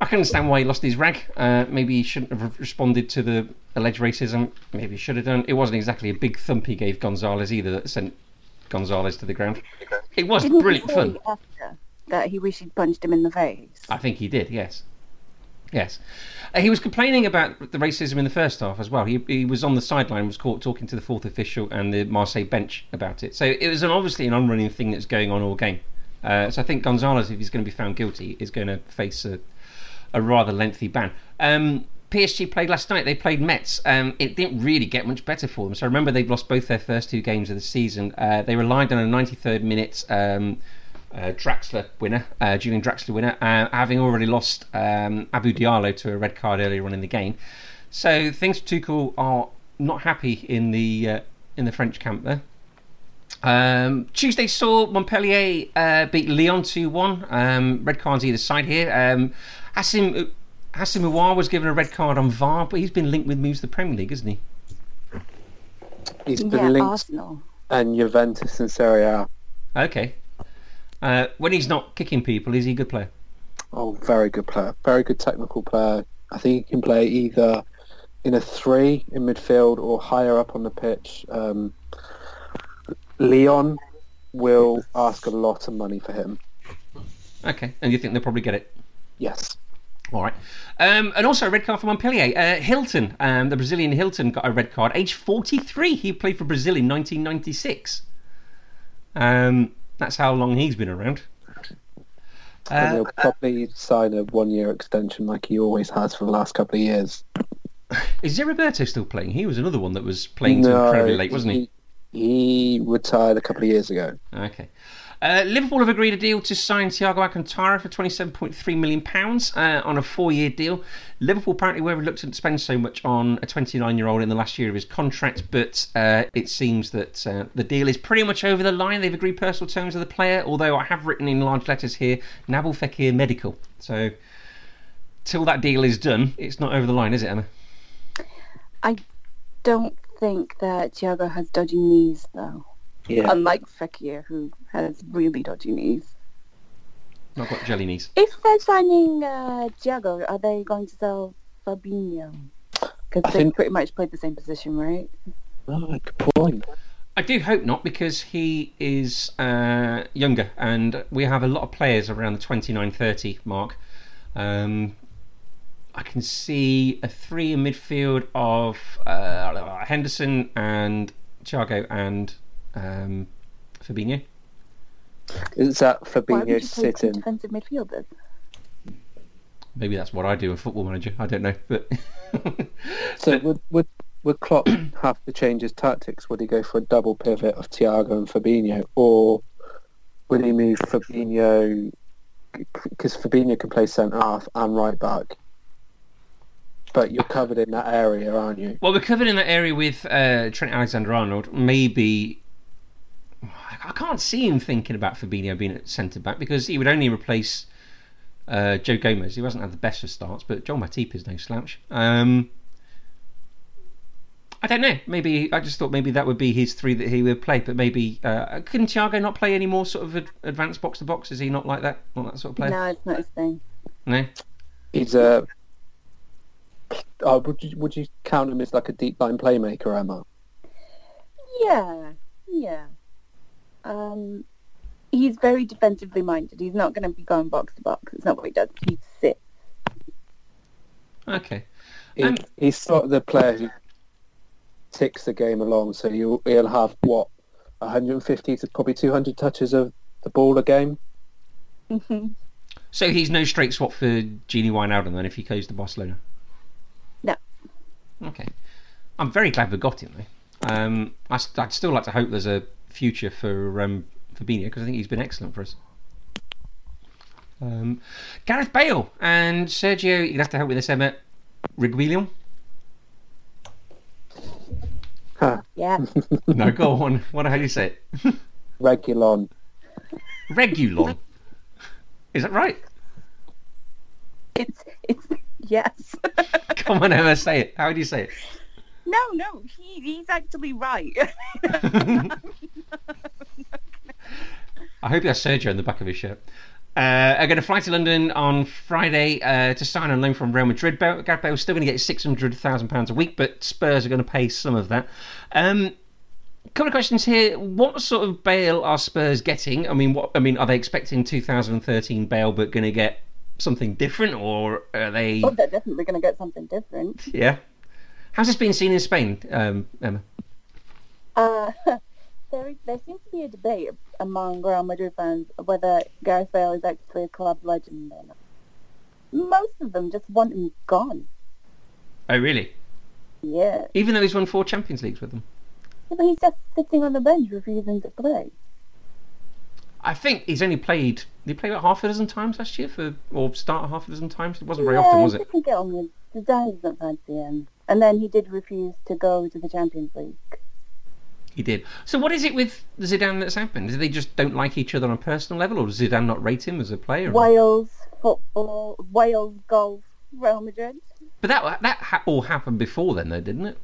[SPEAKER 1] I can understand why he lost his rag. Uh, maybe he shouldn't have responded to the alleged racism. Maybe he should have done. It wasn't exactly a big thump he gave Gonzalez either that sent Gonzalez to the ground. It was
[SPEAKER 4] Didn't
[SPEAKER 1] brilliant
[SPEAKER 4] he
[SPEAKER 1] fun.
[SPEAKER 4] after that he wished he'd punched him in the face?
[SPEAKER 1] I think he did, yes. Yes. Uh, he was complaining about the racism in the first half as well. He, he was on the sideline, was caught talking to the fourth official and the Marseille bench about it. So it was an, obviously an unrunning thing that's going on all game. Uh, so I think Gonzalez, if he's going to be found guilty, is going to face a, a rather lengthy ban. Um, PSG played last night. They played Metz. Um, it didn't really get much better for them. So remember, they've lost both their first two games of the season. Uh, they relied on a 93rd minute um, uh, Draxler winner, uh, Julian Draxler winner, uh, having already lost um, Abdou Diallo to a red card earlier on in the game. So things for Tuchel are not happy in the uh, in the French camp there. Um, Tuesday saw Montpellier uh, beat Lyon 2 1. Um, red cards either side here. Um, Houssem, Houssem Aouar was given a red card on VAR, but he's been linked with moves to the Premier League, isn't he?
[SPEAKER 2] He's been
[SPEAKER 4] yeah,
[SPEAKER 2] linked
[SPEAKER 4] Arsenal.
[SPEAKER 2] and Juventus and Serie A.
[SPEAKER 1] Okay. Uh, when he's not kicking people, is he a good player?
[SPEAKER 2] Oh, very good player. Very good technical player. I think he can play either in a three in midfield or higher up on the pitch. Um, Leon will ask a lot of money for him.
[SPEAKER 1] Okay. And you think they'll probably get it?
[SPEAKER 2] Yes.
[SPEAKER 1] All right. Um, and also a red card for Montpellier. Uh, Hilton, um, the Brazilian Hilton, got a red card. Age 43. He played for Brazil in 1996. Um, that's how long he's been around.
[SPEAKER 2] and
[SPEAKER 1] Uh,
[SPEAKER 2] he'll probably sign a one-year extension like he always has for the last couple of years.
[SPEAKER 1] is Zé Roberto still playing? He was another one that was playing until incredibly late, wasn't he?
[SPEAKER 2] He, he retired a couple of years ago.
[SPEAKER 1] Okay. Uh, Liverpool have agreed a deal to sign Thiago Alcantara for £27.3 million uh, on a four year deal. Liverpool apparently were reluctant to spend so much on a 29 year old in the last year of his contract, but uh, it seems that uh, the deal is pretty much over the line. They've agreed personal terms with the player, although I have written in large letters here Nabil Fekir medical. So, till that deal is done, it's not over the line, is it, Emma?
[SPEAKER 4] I don't think that Thiago has dodgy knees though.
[SPEAKER 2] Yeah.
[SPEAKER 4] Unlike Fekir, who has really dodgy knees.
[SPEAKER 1] Not got jelly knees.
[SPEAKER 4] If they're signing uh, Thiago, are they going to sell Fabinho? Because they
[SPEAKER 2] think-
[SPEAKER 4] pretty much played the same position, right?
[SPEAKER 2] Oh, good point.
[SPEAKER 1] I do hope not because he is uh, younger and we have a lot of players around the 29 30 mark. Um, I can see a three in midfield of uh, Henderson and Thiago and um, Fabinho.
[SPEAKER 2] Is that
[SPEAKER 4] Why would
[SPEAKER 2] Fabinho
[SPEAKER 4] you play two
[SPEAKER 2] sitting?
[SPEAKER 4] defensive midfielders?
[SPEAKER 1] Maybe that's what I do, a football manager. I don't know, but
[SPEAKER 2] So would would would Klopp have to change his tactics? Would he go for a double pivot of Thiago and Fabinho, or would he move Fabinho because Fabinho can play centre half and right back? But you're covered in that area, aren't you?
[SPEAKER 1] Well, we're covered in that area with uh, Trent Alexander-Arnold. Maybe I can't see him thinking about Fabinho being at centre back because he would only replace uh, Joe Gomez. He hasn't had the best of starts, but Joel Matip is no slouch. Um, I don't know. Maybe I just thought maybe that would be his three that he would play. But maybe uh, couldn't Thiago not play any more sort of ad- advanced box to box? Is he not like that? Not that sort of player?
[SPEAKER 4] No, it's not his thing.
[SPEAKER 1] No.
[SPEAKER 2] He's a. Oh, would you would you count him as like a deep line playmaker, Emma?
[SPEAKER 4] Yeah, yeah. Um, he's very defensively minded. He's not going to be going box to box. It's not what he does. He sits.
[SPEAKER 1] Okay.
[SPEAKER 2] He,
[SPEAKER 1] Um,
[SPEAKER 2] he's sort of the player who ticks the game along. So you he'll have what 150 to probably 200 touches of the ball a game.
[SPEAKER 4] Mhm.
[SPEAKER 1] So he's no straight swap for Gini Wijnaldum then if he goes to Barcelona.
[SPEAKER 4] No.
[SPEAKER 1] Okay. I'm very glad we got him though. Um, I, would still like to hope there's a future for um, Fabinho because I think he's been excellent for us. Um, Gareth Bale and Sergio, you'd have to help with this, Emma. Reguilon?
[SPEAKER 2] Huh.
[SPEAKER 4] Yeah.
[SPEAKER 1] No, go on. What how do you say it?
[SPEAKER 2] Regulon.
[SPEAKER 1] Regulon. Is that right?
[SPEAKER 4] It's it's yes.
[SPEAKER 1] Come on, Emma, say it. How do you say it?
[SPEAKER 4] No, no. He he's actually right.
[SPEAKER 1] I hope he has Sergio in the back of his shirt. Uh, are going to fly to London on Friday uh, to sign on loan from Real Madrid. Bale- is still going to get six hundred thousand pounds a week, but Spurs are going to pay some of that. Um, couple of questions here. What sort of Bale are Spurs getting? I mean, what I mean, are they expecting 2013 Bale, but going to get something different, or are they?
[SPEAKER 4] oh, they're definitely going to get something different.
[SPEAKER 1] Yeah. How's this been seen in Spain, um, Emma?
[SPEAKER 4] Uh, there, there seems to be a debate among Real Madrid fans whether Gareth Bale is actually a club legend or not. Most of them just want him gone.
[SPEAKER 1] Oh, really?
[SPEAKER 4] Yeah.
[SPEAKER 1] Even though he's won four Champions Leagues with them.
[SPEAKER 4] Yeah, But he's just sitting on the bench refusing to play.
[SPEAKER 1] I think he's only played. Did he play about half a dozen times last year for, or start half a dozen times? It wasn't very
[SPEAKER 4] yeah,
[SPEAKER 1] often, was
[SPEAKER 4] he
[SPEAKER 1] it?
[SPEAKER 4] didn't get on with Zidane doesn't fancy him. And then he did refuse to go to the Champions League.
[SPEAKER 1] He did. So what is it with Zidane that's happened? Do they just don't like each other on a personal level, or does Zidane not rate him as a player?
[SPEAKER 4] Wales football, Wales golf, Real Madrid.
[SPEAKER 1] But that that ha- all happened before then, though, didn't it?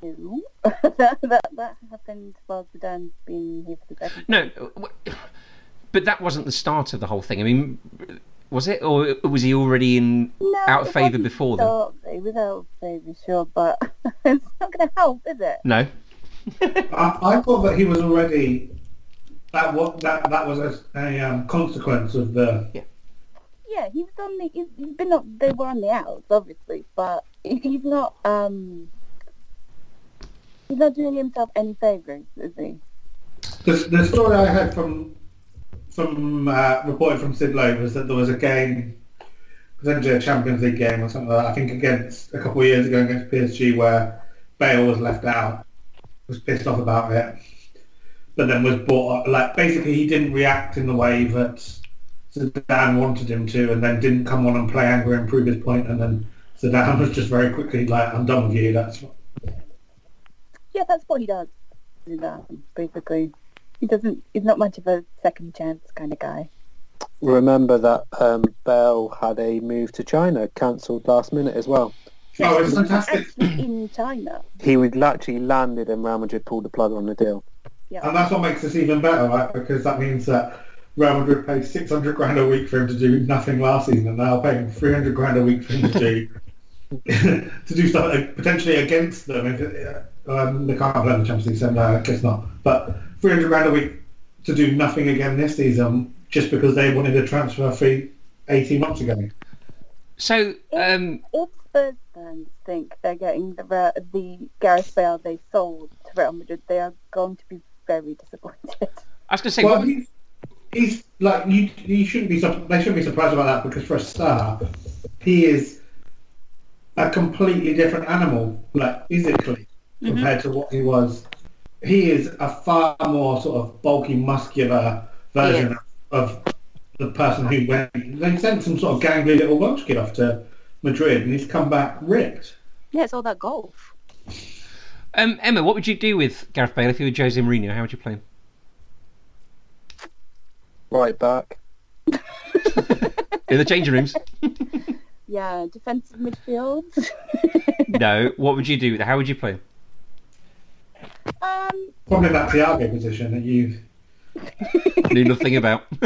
[SPEAKER 4] Two. that, that that happened while Zidane's been here for the second.
[SPEAKER 1] No, but that wasn't the start of the whole thing. I mean, was it, or was he already in
[SPEAKER 4] No,
[SPEAKER 1] out of favour
[SPEAKER 4] wasn't
[SPEAKER 1] before then?
[SPEAKER 4] so- It was out of favour, sure, but it's not going to help, is it?
[SPEAKER 1] No.
[SPEAKER 3] I, I thought that he was already that what that that was a, a um, consequence of the
[SPEAKER 4] Yeah, he was on the. He's, he's been up. They were on the outs, obviously, but he's not. Um, he's not doing himself any favours, is he?
[SPEAKER 3] the, the story I heard from from uh, from Sid Lowe was that there was a game, potentially a Champions League game or something like that. I think against a couple of years ago against PSG where Bale was left out, was pissed off about it, but then was brought. Like basically, he didn't react in the way that Zidane wanted him to, and then didn't come on and play angry and prove his point, and then Zidane was just very quickly like, "I'm done with you." That's what...
[SPEAKER 4] Yeah, that's what he does. Zidane, basically, he doesn't. He's not much of a second chance kind of guy.
[SPEAKER 2] Remember that um, Bale had a move to China cancelled last minute as well.
[SPEAKER 3] Oh, it's
[SPEAKER 4] He's
[SPEAKER 3] fantastic.
[SPEAKER 4] in China.
[SPEAKER 2] He would actually landed and Real Madrid pulled the plug on the deal.
[SPEAKER 4] Yeah.
[SPEAKER 3] And that's what makes this even better, right? Because that means that Real Madrid paid 600 grand a week for him to do nothing last season, and now paying 300 grand a week for him to do to do something potentially against them. If, um, they can't play in the Champions League, so no, I guess not. But 300 grand a week to do nothing again this season just because they wanted a transfer fee 18 months ago.
[SPEAKER 1] So, um,
[SPEAKER 4] If Spurs fans think they're getting the Ra- the Gareth Bale they sold to Real Madrid, they are going to be very disappointed.
[SPEAKER 1] I was going to say,
[SPEAKER 3] Well,
[SPEAKER 1] what,
[SPEAKER 3] he's, he's like you. You shouldn't be. They shouldn't be surprised about that because for a start, he is a completely different animal, like physically, compared to what he was. He is a far more sort of bulky, muscular version of the person who went. They sent some sort of gangly little Welsh kid off to Madrid, and he's come back ripped.
[SPEAKER 4] Yeah, it's all that golf.
[SPEAKER 1] um, Emma, what would you do with Gareth Bale if you were Jose Mourinho? How would you play him?
[SPEAKER 2] Right back.
[SPEAKER 1] In the changing rooms?
[SPEAKER 4] Yeah, defensive midfield.
[SPEAKER 1] no. What would you do? How would you play him?
[SPEAKER 4] Um,
[SPEAKER 3] Probably that Thiago position that you.
[SPEAKER 1] Knew nothing about.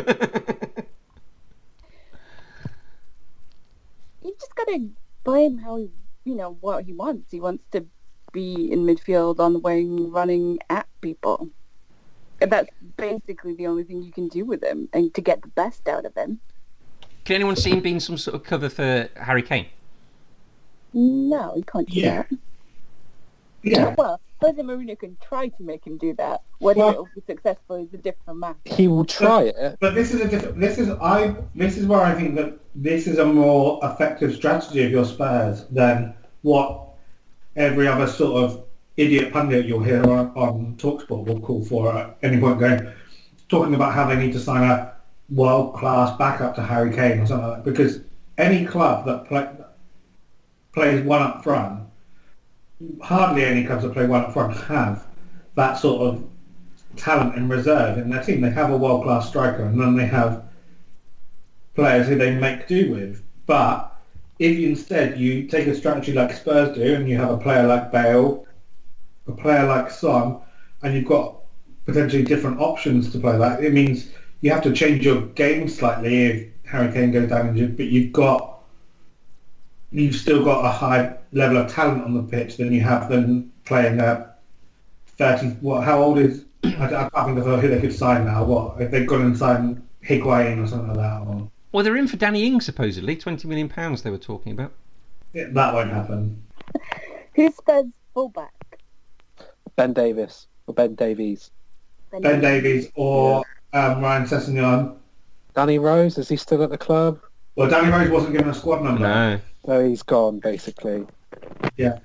[SPEAKER 4] You've just gotta buy him how he, you know, what he wants. He wants to be in midfield on the wing, running at people. And that's basically the only thing you can do with him, and to get the best out of him.
[SPEAKER 1] Can anyone see him being some sort of cover for Harry Kane?
[SPEAKER 4] No, you can't do
[SPEAKER 3] Yeah.
[SPEAKER 4] that.
[SPEAKER 3] Yeah.
[SPEAKER 4] Well, Jose Mourinho can try to make him do that. Whether
[SPEAKER 3] Well-
[SPEAKER 4] it'll be successful is a different matter.
[SPEAKER 2] He will try it.
[SPEAKER 3] But this is a different. This is I. This is where I think that this is a more effective strategy of your Spurs than what every other sort of idiot pundit you'll hear on, on Talksport will call for at any point. Going talking about how they need to sign a world class backup to Harry Kane or something like that. Because any club that play, plays one up front, hardly any clubs that play one up front have that sort of talent in reserve in their team. They have a world class striker and then they have players who they make do with. But if instead you take a strategy like Spurs do and you have a player like Bale, a player like Son, and you've got potentially different options to play that, it means you have to change your game slightly if Harry Kane goes down injured, but you've got you've still got a high level of talent on the pitch than you have them playing a 30, what, how old is, I, I can't think of who they could sign now, what, if they've gone and signed Higuain or something like that, or,
[SPEAKER 1] Well, they're in for Danny Ings supposedly. Twenty million pounds they were talking about.
[SPEAKER 3] yeah, that won't happen.
[SPEAKER 4] Who's Spurs fullback?
[SPEAKER 2] Ben Davis or Ben Davies.
[SPEAKER 3] Ben Davies or um, Ryan Sessegnon.
[SPEAKER 2] Danny Rose, is he still at the club?
[SPEAKER 3] Well, Danny Rose wasn't given a squad number.
[SPEAKER 1] No.
[SPEAKER 2] Oh, he's gone, basically.
[SPEAKER 3] Yeah.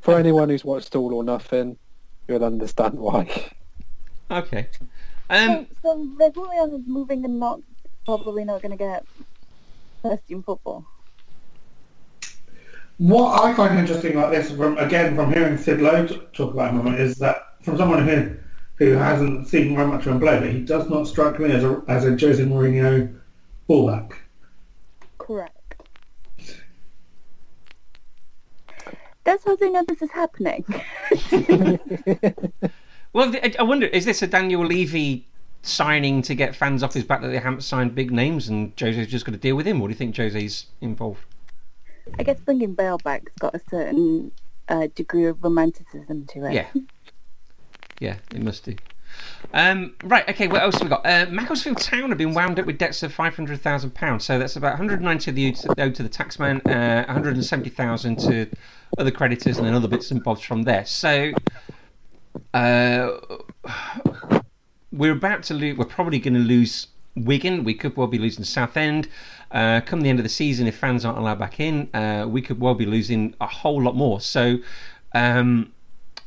[SPEAKER 2] For anyone who's watched All or Nothing, you'll understand why.
[SPEAKER 1] Okay. Um,
[SPEAKER 4] so, so Reguilon is moving and not probably not going to get first team football.
[SPEAKER 3] What I find interesting like this, from again from hearing Sid Lowe talk about him, is that from someone who who hasn't seen very much of him play, but he does not strike me as a as a Jose Mourinho fullback.
[SPEAKER 4] Correct. That's how they know this is happening?
[SPEAKER 1] well, I I wonder, is this a Daniel Levy signing to get fans off his back that they haven't signed big names and Jose's just going to deal with him? Or do you think Jose's involved?
[SPEAKER 4] I guess bringing Bale back's got a certain uh, degree of romanticism to it.
[SPEAKER 1] Yeah. Yeah, it must do. Um, right, okay, what else have we got? Uh, Macclesfield Town have been wound up with debts of £500,000, so that's about 190 of the owed to the taxman, uh, 170,000 to other creditors, and then other bits and bobs from there. So, uh, we're about to lose, we're probably going to lose Wigan, we could well be losing Southend. Uh, come the end of the season, if fans aren't allowed back in, uh, we could well be losing a whole lot more. So, um,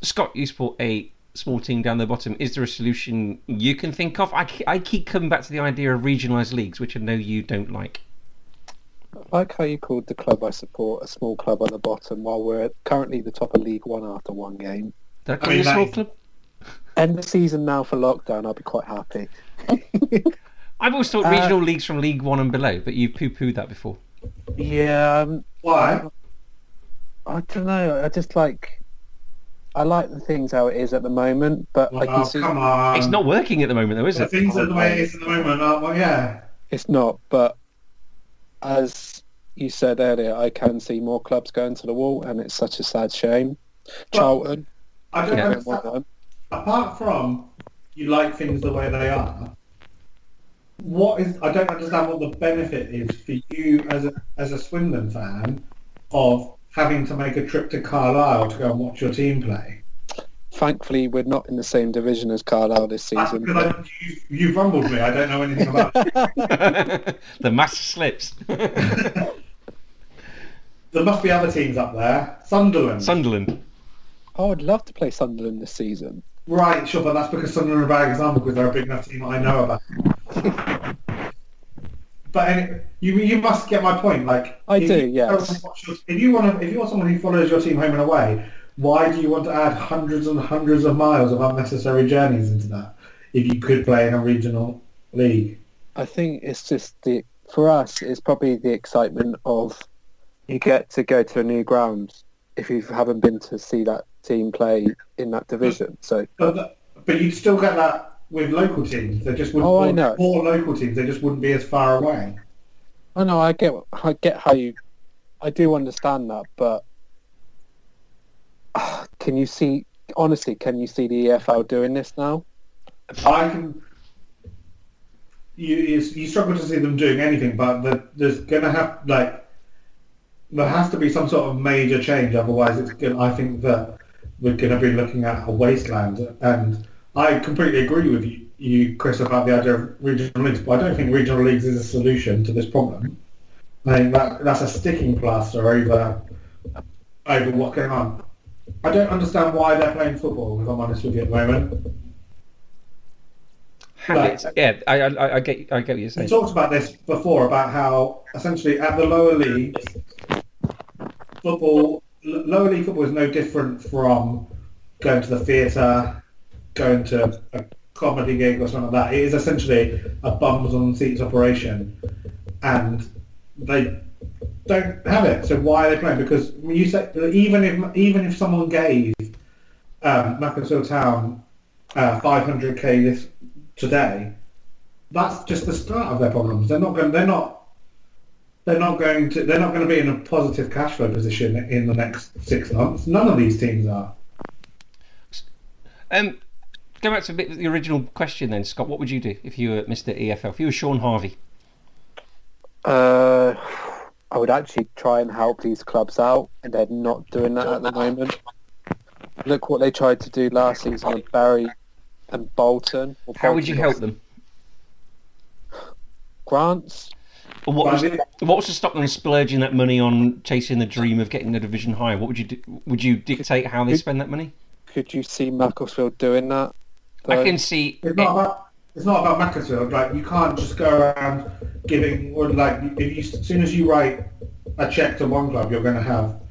[SPEAKER 1] Scott, you support a small team down the bottom. Is there a solution you can think of? I, I keep coming back to the idea of regionalised leagues, which I know you don't like.
[SPEAKER 2] I like how you called the club I support a small club at the bottom while we're currently the top of League One after one game.
[SPEAKER 1] Did I call
[SPEAKER 3] I mean,
[SPEAKER 1] you a small
[SPEAKER 3] that-
[SPEAKER 1] club?
[SPEAKER 2] End the season now for lockdown, I'll be quite happy.
[SPEAKER 1] I've always thought
[SPEAKER 2] Uh,
[SPEAKER 1] regional leagues from League One and below, but you've poo-pooed that before.
[SPEAKER 2] Yeah, um,
[SPEAKER 3] Why?
[SPEAKER 2] I don't know. I just like I like the things how it is at the moment, but I
[SPEAKER 3] Well,
[SPEAKER 2] can see
[SPEAKER 3] come on.
[SPEAKER 1] it's not working at the moment, though, is
[SPEAKER 3] The
[SPEAKER 1] it?
[SPEAKER 3] things are the way it is at the moment. Are, well, yeah.
[SPEAKER 2] it's not. But as you said earlier, I can see more clubs going to the wall, and it's such a sad shame. Charlton,
[SPEAKER 3] I don't
[SPEAKER 1] Yeah.
[SPEAKER 2] don't
[SPEAKER 3] understand.
[SPEAKER 2] want them.
[SPEAKER 3] apart from you like things the way they are, what is I don't understand what the benefit is for you as a as a Swindon fan of having to make a trip to Carlisle to go and watch your team play.
[SPEAKER 2] Thankfully, we're not in the same division as Carlisle this
[SPEAKER 3] ah,
[SPEAKER 2] season.
[SPEAKER 3] because I, you, you've rumbled me. I don't know anything about
[SPEAKER 1] the mask slips.
[SPEAKER 3] There must be other teams up there. Sunderland.
[SPEAKER 1] Sunderland.
[SPEAKER 2] Oh, I would love to play Sunderland this season.
[SPEAKER 3] right, sure, but that's because Sunderland are a bad example because they're a big enough team I know about. But you you must get my point. Like
[SPEAKER 2] I
[SPEAKER 3] if
[SPEAKER 2] do,
[SPEAKER 3] you
[SPEAKER 2] yes.
[SPEAKER 3] go and watch your- If you want to, if you're someone who follows your team home and away, why do you want to add hundreds and hundreds of miles of unnecessary journeys into that? If you could play in a regional league,
[SPEAKER 2] I think it's just the for us. It's probably the excitement of you get to go to a new ground if you haven't been to see that team play in that division. So
[SPEAKER 3] but but you'd still get that with local teams. They just wouldn't.
[SPEAKER 2] Oh, I know.
[SPEAKER 3] Or local teams, they just wouldn't be as far away.
[SPEAKER 2] I know I get I get how you I do understand that, but ah, can you see honestly? Can you see the EFL doing this now?
[SPEAKER 3] I can. You, you you struggle to see them doing anything, but the, there's gonna have like there has to be some sort of major change. Otherwise, it's gonna. I think that we're gonna be looking at a wasteland. And I completely agree with you, you Chris, about the idea of regional leagues. But I don't think regional leagues is a solution to this problem. I think that that's a sticking plaster over over what's going on. I don't understand why they're playing football. If I'm honest with you at the moment.
[SPEAKER 1] Habits. Yeah, I, I, I get I get what you're saying.
[SPEAKER 3] We talked about this before about how essentially at the lower leagues, football, lower league football is no different from going to the theatre, going to a comedy gig or something like that. It is essentially a bums on seats operation, and they don't have it. So why are they playing? Because you say even if even if someone gave um, Macclesfield Town uh, 500k this today, that's just the start of their problems. They're not going. They're not. They're not going to. They're not going to be in a positive cash flow position in the next six months. None of these teams are.
[SPEAKER 1] Um, go back to a bit the original question then, Scott. What would you do if you were Mr. EFL? If you were Shaun Harvey?
[SPEAKER 2] Uh, I would actually try and help these clubs out, and they're not doing that at the moment. Look what they tried to do last season with Bury and Bolton. Well,
[SPEAKER 1] How would you help them?
[SPEAKER 2] Grants.
[SPEAKER 1] Or what was,
[SPEAKER 3] I mean-
[SPEAKER 1] what was to stop them splurging that money on chasing the dream of getting the division higher? What would you do? Would you dictate how they spend that money?
[SPEAKER 2] Could you see Macclesfield doing that?
[SPEAKER 1] I can see.
[SPEAKER 3] It's not about. It's not about Macclesfield. Like you can't just go around giving or like if you as soon as you write a check to one club, you're going to have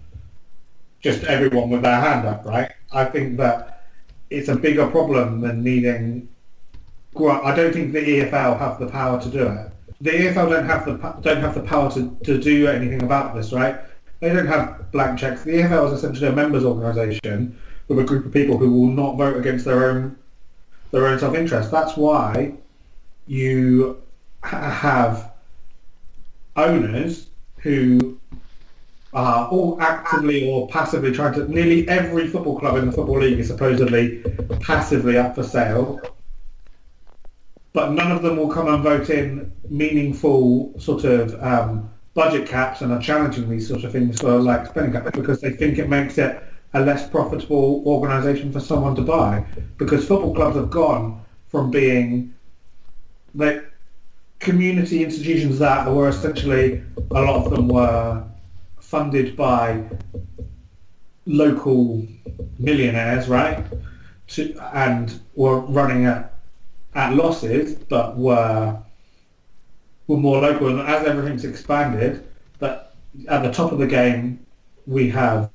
[SPEAKER 3] just everyone with their hand up, right? I think that it's a bigger problem than needing. I don't think the EFL have the power to do it. The EFL don't have the don't have the power to, to do anything about this, right? They don't have blank checks. The EFL is essentially a members' organisation with a group of people who will not vote against their own their own self-interest. That's why you ha- have owners who are all actively or passively trying to. Nearly every football club in the football league is supposedly passively up for sale, but none of them will come and vote in meaningful sort of um, budget caps and are challenging these sort of things for like spending caps because they think it makes it a less profitable organisation for someone to buy because football clubs have gone from being like community institutions that were essentially a lot of them were funded by local millionaires, right? To, and were running at at losses, but were were more local. And as everything's expanded, that at the top of the game, we have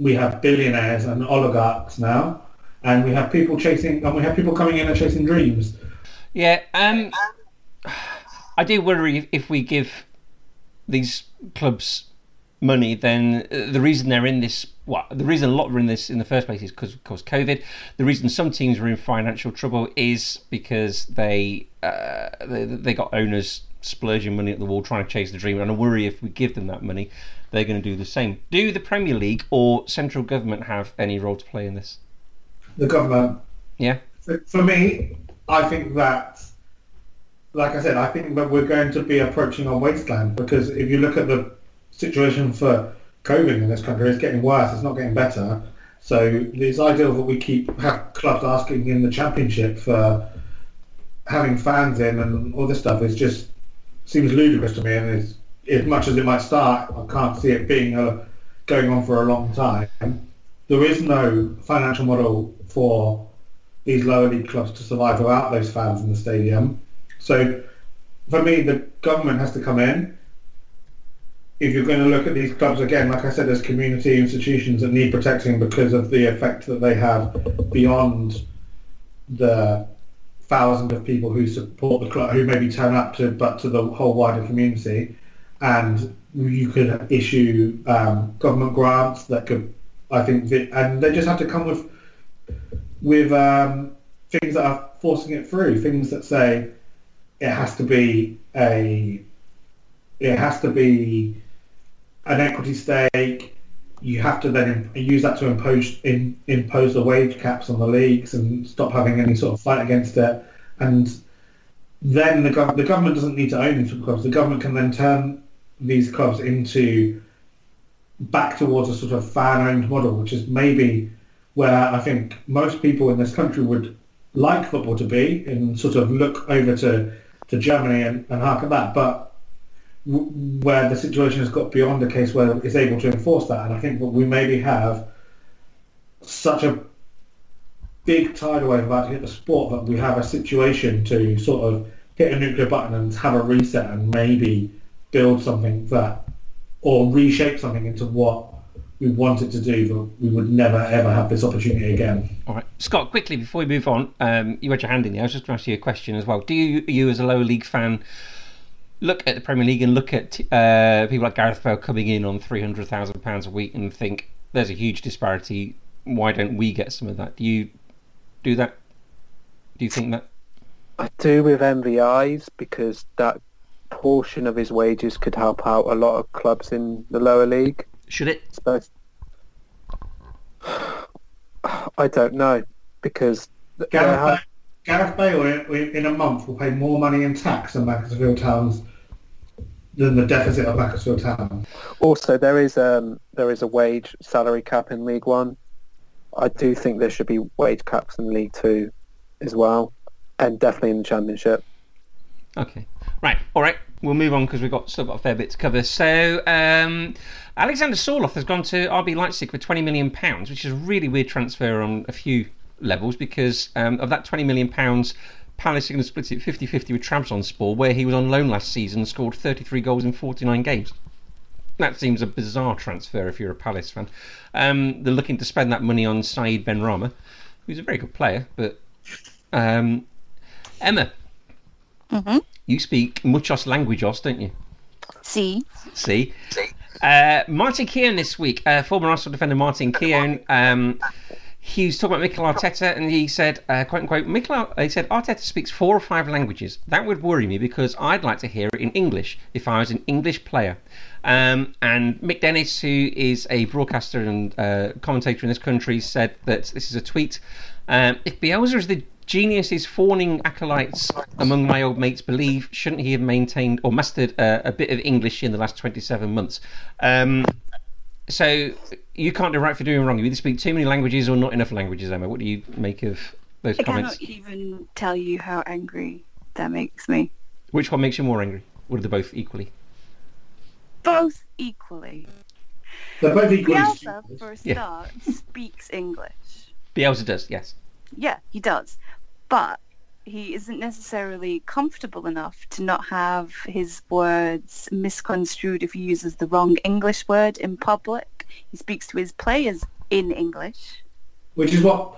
[SPEAKER 3] we have billionaires and oligarchs now, and we have people chasing, and we have people coming in and chasing dreams.
[SPEAKER 1] Yeah, um, I do worry if, we give these clubs money, then uh, the reason they're in this, well, the reason a lot were in this in the first place is because, of course, COVID. The reason some teams were in financial trouble is because they uh, they, they got owners splurging money at the wall trying to chase the dream, and I worry if we give them that money, they're going to do the same. Do the Premier League or central government have any role to play in this?
[SPEAKER 3] The government.
[SPEAKER 1] Yeah.
[SPEAKER 3] For, me, I think that, like I said, I think that we're going to be approaching a wasteland because if you look at the situation for COVID in this country, it's getting worse. It's not getting better. So this idea that we keep have clubs asking in the championship for having fans in and all this stuff is just seems ludicrous to me. And is, as much as it might start, I can't see it being a, going on for a long time. There is no financial model for these lower league clubs to survive without those fans in the stadium. So for me, the government has to come in. If you're going to look at these clubs again, like I said, there's community institutions that need protecting because of the effect that they have beyond the thousands of people who support the club, who maybe turn up to, but to the whole wider community. And you could issue um, government grants that could, I think, and they just have to come with with um, things that are forcing it through, things that say it has to be a, it has to be an equity stake. You have to then use that to impose in, impose the wage caps on the leagues and stop having any sort of fight against it. And then the, gov- the government doesn't need to own these clubs. The government can then turn these clubs into back towards a sort of fan-owned model, which is maybe where I think most people in this country would like football to be and sort of look over to, to Germany and, and hark at that. But w- where the situation has got beyond a case where it's able to enforce that. And I think we maybe have such a big tidal wave about to hit the sport that we have a situation to sort of hit a nuclear button and have a reset and maybe build something that or reshape something into what we wanted to do, but we would never ever have this opportunity again.
[SPEAKER 1] All right, Scott. Quickly before we move on, um, you had your hand in there. I was just going to ask you a question as well. Do you, you as a lower league fan, look at the Premier League and look at uh, people like Gareth Bale coming in on three hundred thousand pounds a week and think there's a huge disparity? Why don't we get some of that? Do you do that? Do you think that?
[SPEAKER 2] I do with MVI's because that portion of his wages could help out a lot of clubs in the lower league.
[SPEAKER 1] Should it?
[SPEAKER 2] So I don't know because
[SPEAKER 3] Gareth, Bale, Gareth Bale in, in a month will pay more money in tax than Macclesfield Town's than the deficit of Macclesfield Town.
[SPEAKER 2] Also, there is um there is a wage salary cap in League One. I do think there should be wage caps in League Two as well, and definitely in the Championship.
[SPEAKER 1] Okay, right, all right. We'll move on because we've got still got a fair bit to cover. So, um, Alexander Sorloth has gone to RB Leipzig for twenty million pounds, which is a really weird transfer on a few levels because um, of that twenty million pounds. Palace are going to split it 50-50 with Trabzonspor, where he was on loan last season and scored 33 goals in 49 games. That seems a bizarre transfer if you're a Palace fan. Um, they're looking to spend that money on Said Benrahma, who's a very good player. But um, Emma,
[SPEAKER 4] Mm-hmm.
[SPEAKER 1] you speak muchos languages, don't you?
[SPEAKER 4] See,
[SPEAKER 1] See. Uh, Martin Keown this week, uh, former Arsenal defender Martin Keown. Um, he was talking about Mikel Arteta, and he said, uh, "quote unquote," Mikel, he said Arteta speaks four or five languages. That would worry me because I'd like to hear it in English if I was an English player. Um, and Mick Dennis, who is a broadcaster and uh, commentator in this country, said that this is a tweet. Um, if Bielsa is the genius his fawning acolytes among my old mates believe, shouldn't he have maintained or mastered uh, a bit of English in the last 27 months? Um, so you can't do right for doing wrong. You either speak too many languages or not enough languages, Emma. What do you make of those comments?
[SPEAKER 5] I cannot even tell you how angry that makes me.
[SPEAKER 1] Which one makes you more angry? Or are they both equally?
[SPEAKER 5] Both equally.
[SPEAKER 3] They're both equally
[SPEAKER 5] Bielsa,
[SPEAKER 3] stupid.
[SPEAKER 5] for a
[SPEAKER 1] Yeah.
[SPEAKER 5] start, speaks English.
[SPEAKER 1] Bielsa does, yes.
[SPEAKER 5] Yeah, he does. But he isn't necessarily comfortable enough to not have his words misconstrued if he uses the wrong English word in public. He speaks to his players in English.
[SPEAKER 3] which is what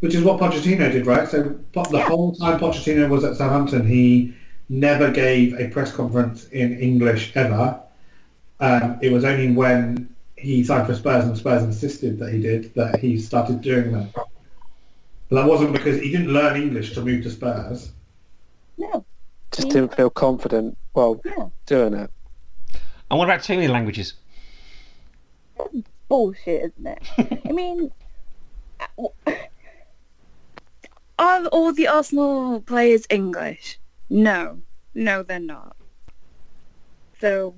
[SPEAKER 3] which is what Pochettino did, right? So the
[SPEAKER 5] Yeah.
[SPEAKER 3] whole time Pochettino was at Southampton, he never gave a press conference in English ever. Um, it was only when he signed for Spurs and Spurs insisted that he did that he started doing that. But that wasn't because he didn't learn English to move to Spurs.
[SPEAKER 4] No.
[SPEAKER 2] Just didn't feel confident while
[SPEAKER 4] Yeah.
[SPEAKER 2] doing it.
[SPEAKER 1] And what about too many languages?
[SPEAKER 4] Bullshit, isn't it? I mean,
[SPEAKER 5] Are all the Arsenal players English? No. No, they're not. So,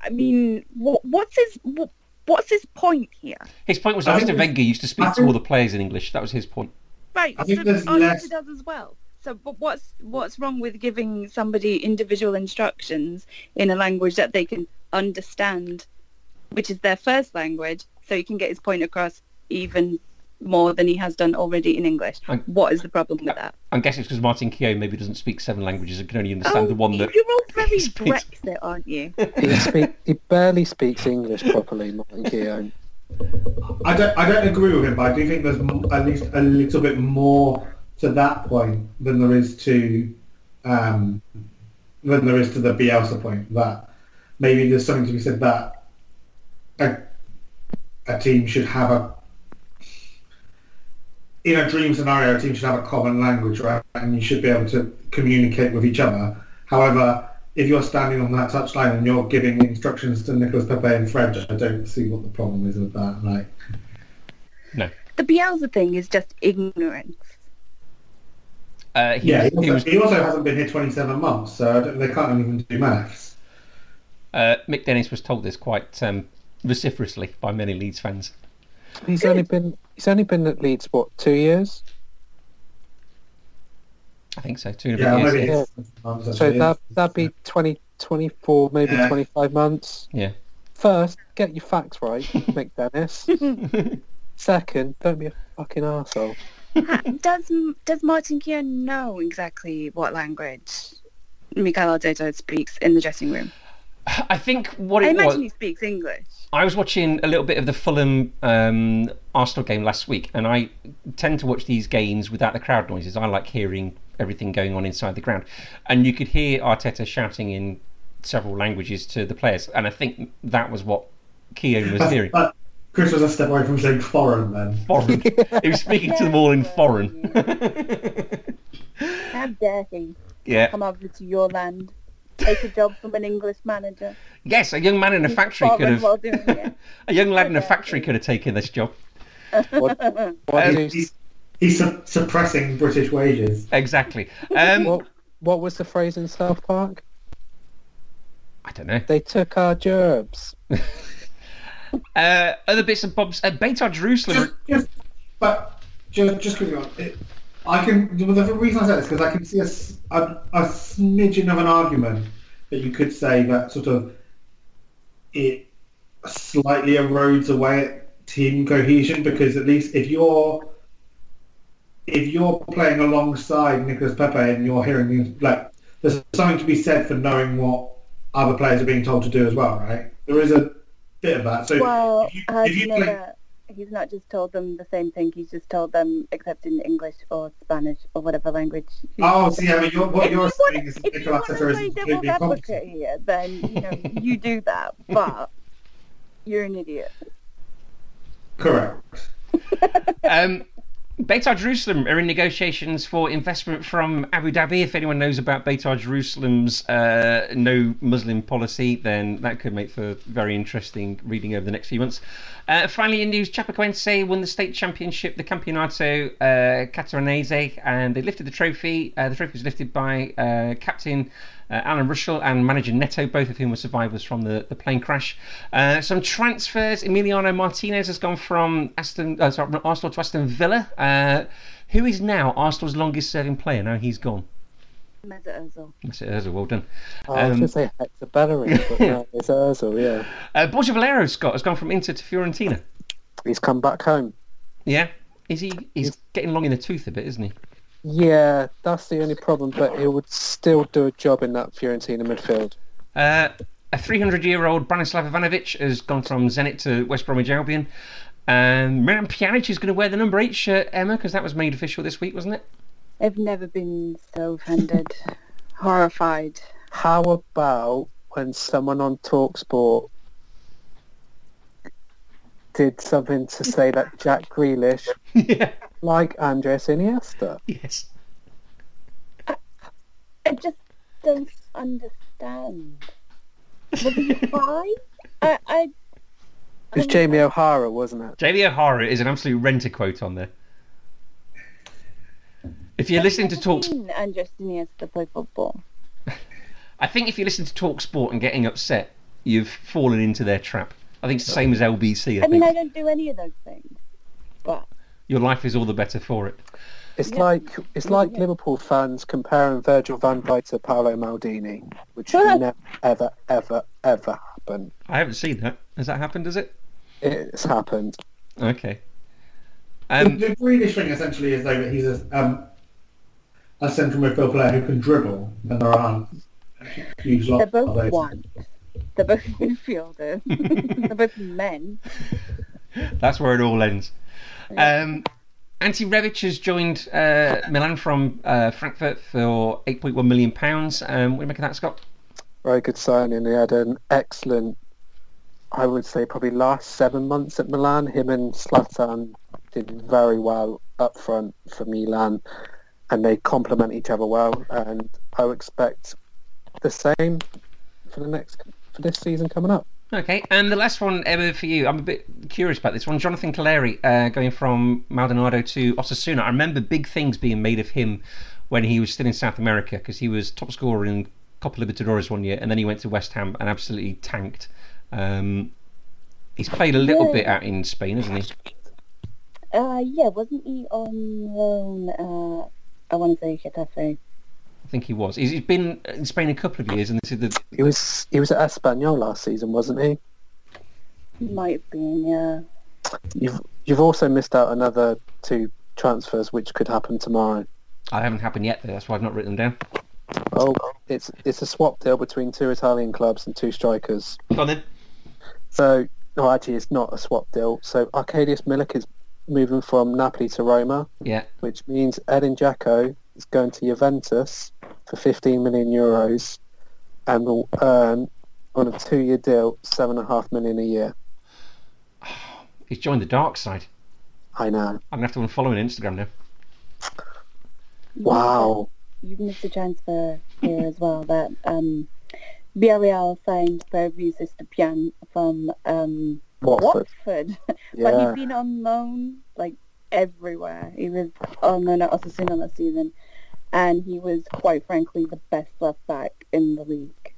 [SPEAKER 5] I mean, what, what's his what, what's his point here?
[SPEAKER 1] His point was
[SPEAKER 3] I
[SPEAKER 1] that
[SPEAKER 3] think
[SPEAKER 1] Mr.
[SPEAKER 3] there's-
[SPEAKER 1] Wenger used to speak to all the players in English. That was his point.
[SPEAKER 5] Right,
[SPEAKER 3] I think
[SPEAKER 5] so
[SPEAKER 3] there's oh,
[SPEAKER 5] Arteta
[SPEAKER 3] less-
[SPEAKER 5] does as well. So, but what's what's wrong with giving somebody individual instructions in a language that they can understand, which is their first language, so he can get his point across even more than he has done already in English?
[SPEAKER 1] I-
[SPEAKER 5] What is the problem with that?
[SPEAKER 1] I'm guessing it's because Martin Keown maybe doesn't speak seven languages and can only understand the one that.
[SPEAKER 5] Oh, you're all very
[SPEAKER 1] speaks.
[SPEAKER 5] Brexit, aren't you?
[SPEAKER 2] He, speak, he barely speaks English properly, Martin Keown.
[SPEAKER 3] I don't, I don't agree with him, but I do think there's at least a little bit more to that point than there is to um, than there is to the Bielsa point. That maybe there's something to be said that a, a team should have a in a dream scenario, a team should have a common language, right? And you should be able to communicate with each other. However, if you're standing on that touchline and you're giving instructions to Nicolas Pepe in French, I don't see what the problem is with that. Like,
[SPEAKER 1] No.
[SPEAKER 5] The Bielsa thing is just ignorance.
[SPEAKER 1] Uh, he,
[SPEAKER 3] yeah, he
[SPEAKER 1] he
[SPEAKER 3] also,
[SPEAKER 1] was,
[SPEAKER 3] he also hasn't been here 27 months, so I don't, they can't even do maths.
[SPEAKER 1] uh, Mick Dennis was told this quite um, vociferously by many Leeds fans.
[SPEAKER 2] He's only been he's only been at Leeds what two years?
[SPEAKER 1] I think so. Two and a
[SPEAKER 3] Yeah,
[SPEAKER 1] years.
[SPEAKER 3] maybe
[SPEAKER 2] yeah. So that that'd be 20, 24, maybe
[SPEAKER 3] Yeah.
[SPEAKER 2] twenty five months.
[SPEAKER 1] Yeah.
[SPEAKER 2] First, get your facts right, Mick Dennis. Second, don't be a fucking arsehole.
[SPEAKER 5] Ha- does does Martin Keown know exactly what language Mikel Arteta speaks in the dressing room?
[SPEAKER 1] I think what
[SPEAKER 5] I
[SPEAKER 1] it was.
[SPEAKER 5] imagine he speaks English.
[SPEAKER 1] I was watching a little bit of the Fulham um, Arsenal game last week, and I tend to watch these games without the crowd noises. I like hearing everything going on inside the ground, and you could hear Arteta shouting in several languages to the players, and I think that was what Keown was hearing.
[SPEAKER 3] But Chris was a step away from saying foreign then.
[SPEAKER 1] Foreign. he was speaking to them all in foreign.
[SPEAKER 4] how dare he
[SPEAKER 1] yeah.
[SPEAKER 4] come over to your land, take a job from an English manager.
[SPEAKER 1] Yes, a young man in a
[SPEAKER 4] He's
[SPEAKER 1] factory could have.
[SPEAKER 4] while doing it.
[SPEAKER 1] A young lad in a factory could have taken this job.
[SPEAKER 2] What, what,
[SPEAKER 1] Um,
[SPEAKER 3] He's, he's suppressing British wages.
[SPEAKER 1] Exactly. Um,
[SPEAKER 2] what, what was the phrase in South Park?
[SPEAKER 1] I don't know.
[SPEAKER 2] They took our gerbs.
[SPEAKER 1] Uh, other bits and bobs. Uh, Beitar Jerusalem.
[SPEAKER 3] Just, just, but just, just quickly on. It, I can. The reason I say this because I can see a a smidgen of an argument that you could say that sort of it slightly erodes away at team cohesion because at least if you're if you're playing alongside Nicolas Pepe and you're hearing like there's something to be said for knowing what other players are being told to do as well, right? There is a bit of that. So
[SPEAKER 4] Well,
[SPEAKER 3] if you, if you play,
[SPEAKER 4] that? He's not just told them the same thing. He's just told them, except in English or Spanish or whatever language.
[SPEAKER 3] Oh, see, I mean, you're, what
[SPEAKER 4] If
[SPEAKER 3] you're
[SPEAKER 4] you
[SPEAKER 3] saying is
[SPEAKER 4] if you
[SPEAKER 3] Nicola
[SPEAKER 4] want to
[SPEAKER 3] Arteta
[SPEAKER 4] play
[SPEAKER 3] is
[SPEAKER 4] devil's advocate here, then you know you do that, but you're an idiot.
[SPEAKER 3] Correct.
[SPEAKER 1] Um, Beitar Jerusalem are in negotiations for investment from Abu Dhabi. If anyone knows about Beitar Jerusalem's uh, no Muslim policy, then that could make for very interesting reading over the next few months. Uh, finally, in news, Chapecoense won the state championship, the Campeonato uh, Catarinense, and they lifted the trophy. Uh, the trophy was lifted by uh, captain uh, Alan Ruschel and manager Neto, both of whom were survivors from the, the plane crash. Uh, some transfers. Emiliano Martinez has gone from Aston, uh, sorry, Arsenal to Aston Villa. Uh, who is now Arsenal's longest serving player? Now he's gone.
[SPEAKER 4] Mesut Ozil.
[SPEAKER 1] That's it, Ozil, well done.
[SPEAKER 2] Oh, I was
[SPEAKER 1] Um,
[SPEAKER 2] going to say Hector Bellerin, but no, it's Ozil, yeah.
[SPEAKER 1] Uh, Borja Valero, Scott, has gone from Inter to Fiorentina.
[SPEAKER 2] He's come back home.
[SPEAKER 1] Yeah? Is he? He's getting long in the tooth a bit, isn't he?
[SPEAKER 2] Yeah, that's the only problem, but he would still do a job in that Fiorentina midfield.
[SPEAKER 1] Uh, a 300-year-old Branislav Ivanovic has gone from Zenit to West Bromwich Albion. Um, Miralem Pjanic is going to wear the number eight shirt, Emma, because that was made official this week, wasn't it?
[SPEAKER 4] I've never been so offended, horrified.
[SPEAKER 2] How about when someone on Talksport did something to say that Jack Grealish,
[SPEAKER 1] yeah.
[SPEAKER 2] Like Andres Iniesta.
[SPEAKER 1] Yes.
[SPEAKER 4] I just don't understand. Was he? I, I,
[SPEAKER 2] It was Jamie O'Hara, wasn't it?
[SPEAKER 1] Jamie O'Hara is an absolute renter quote on there. If you're listening to Talk,
[SPEAKER 4] seen Andres Iniesta play football.
[SPEAKER 1] I think if you listen to Talk Sport and getting upset, you've fallen into their trap. I think it's the same as LBC. I,
[SPEAKER 4] I mean,
[SPEAKER 1] think
[SPEAKER 4] I don't do any of those things. But
[SPEAKER 1] your life is all the better for it.
[SPEAKER 2] It's
[SPEAKER 4] Yeah.
[SPEAKER 2] like it's like
[SPEAKER 4] Yeah.
[SPEAKER 2] Liverpool fans comparing Virgil van Dijk to Paolo Maldini, which
[SPEAKER 4] Well,
[SPEAKER 2] never, ever, ever, ever happen.
[SPEAKER 1] I haven't seen that. Has that happened? Has it?
[SPEAKER 2] It's happened.
[SPEAKER 1] Okay.
[SPEAKER 3] The,
[SPEAKER 1] Um,
[SPEAKER 3] the Grealish thing essentially is though that he's a, um, a central midfield player who can dribble, and there aren't huge lot
[SPEAKER 4] they're
[SPEAKER 3] of
[SPEAKER 4] both
[SPEAKER 3] those.
[SPEAKER 4] one. They're both midfielders. they're both men.
[SPEAKER 1] that's where it all ends. Um, Ante Rebic has joined uh, Milan from uh, Frankfurt for 8.1 million pounds. Um, what do you make of that, Scott?
[SPEAKER 2] Very good signing. He had an excellent, I would say, probably last seven months at Milan. Him and Zlatan did very well up front for Milan, and they complement each other well. And I would expect the same for the next for this season coming up.
[SPEAKER 1] Okay, and the last one ever for you. I'm a bit curious about this one. Jonathan Calleri uh, going from Maldonado to Osasuna. I remember big things being made of him when he was still in South America because he was top scorer in Copa Libertadores one year, and then he went to West Ham and absolutely tanked. Um, he's played a little
[SPEAKER 4] Yeah.
[SPEAKER 1] bit out in Spain, hasn't he?
[SPEAKER 4] Uh, yeah, wasn't he on loan? Uh, I want to say Getafe.
[SPEAKER 1] I think he was. He's, he's been in Spain a couple of years, and this is the
[SPEAKER 2] He was he was at Espanyol last season, wasn't he?
[SPEAKER 4] He might have been, yeah.
[SPEAKER 2] You've you've also missed out another two transfers, which could happen tomorrow.
[SPEAKER 1] I haven't happened yet. Though, that's why I've not written them down.
[SPEAKER 2] Oh, it's it's a swap deal between two Italian clubs and two strikers.
[SPEAKER 1] Go on then.
[SPEAKER 2] So, no, actually, it's not a swap deal. So, Arkadiusz Milik is moving from Napoli to Roma,
[SPEAKER 1] Yeah.
[SPEAKER 2] which means Edin Dzeko is going to Juventus for 15 million euros and will earn on a two-year deal seven and a half million a year.
[SPEAKER 1] He's joined the dark side.
[SPEAKER 2] I know.
[SPEAKER 1] I'm gonna have to unfollow him on Instagram now.
[SPEAKER 2] Wow.
[SPEAKER 4] You've missed a transfer here as well that um, Villarreal signed Pervis Estupiñán from um,
[SPEAKER 2] Watford.
[SPEAKER 4] Watford. but
[SPEAKER 2] Yeah.
[SPEAKER 4] he's been on loan like everywhere. He was on loan at Osasuna last season, and he was quite frankly the best left back in the league.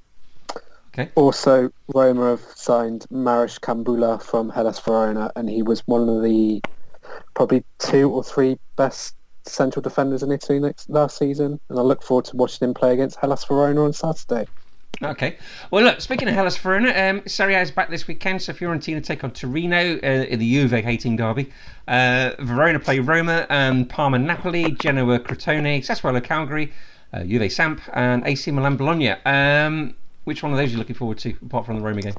[SPEAKER 4] Okay.
[SPEAKER 2] Also, Roma have signed Marash Kumbulla from Hellas Verona, and he was one of the probably two or three best central defenders in Italy next last season. And I look forward to watching him play against Hellas Verona on Saturday.
[SPEAKER 1] Okay. Well, look, speaking of Hellas Verona, um, Serie A is back this weekend, so Fiorentina take on Torino uh, in the Juve hating derby. Uh, Verona play Roma, and Parma Napoli, Genoa Crotone, Sassuolo Cagliari, uh, Juve Samp, and AC Milan Bologna. Um, which one of those are you looking forward to, apart from the Roma game?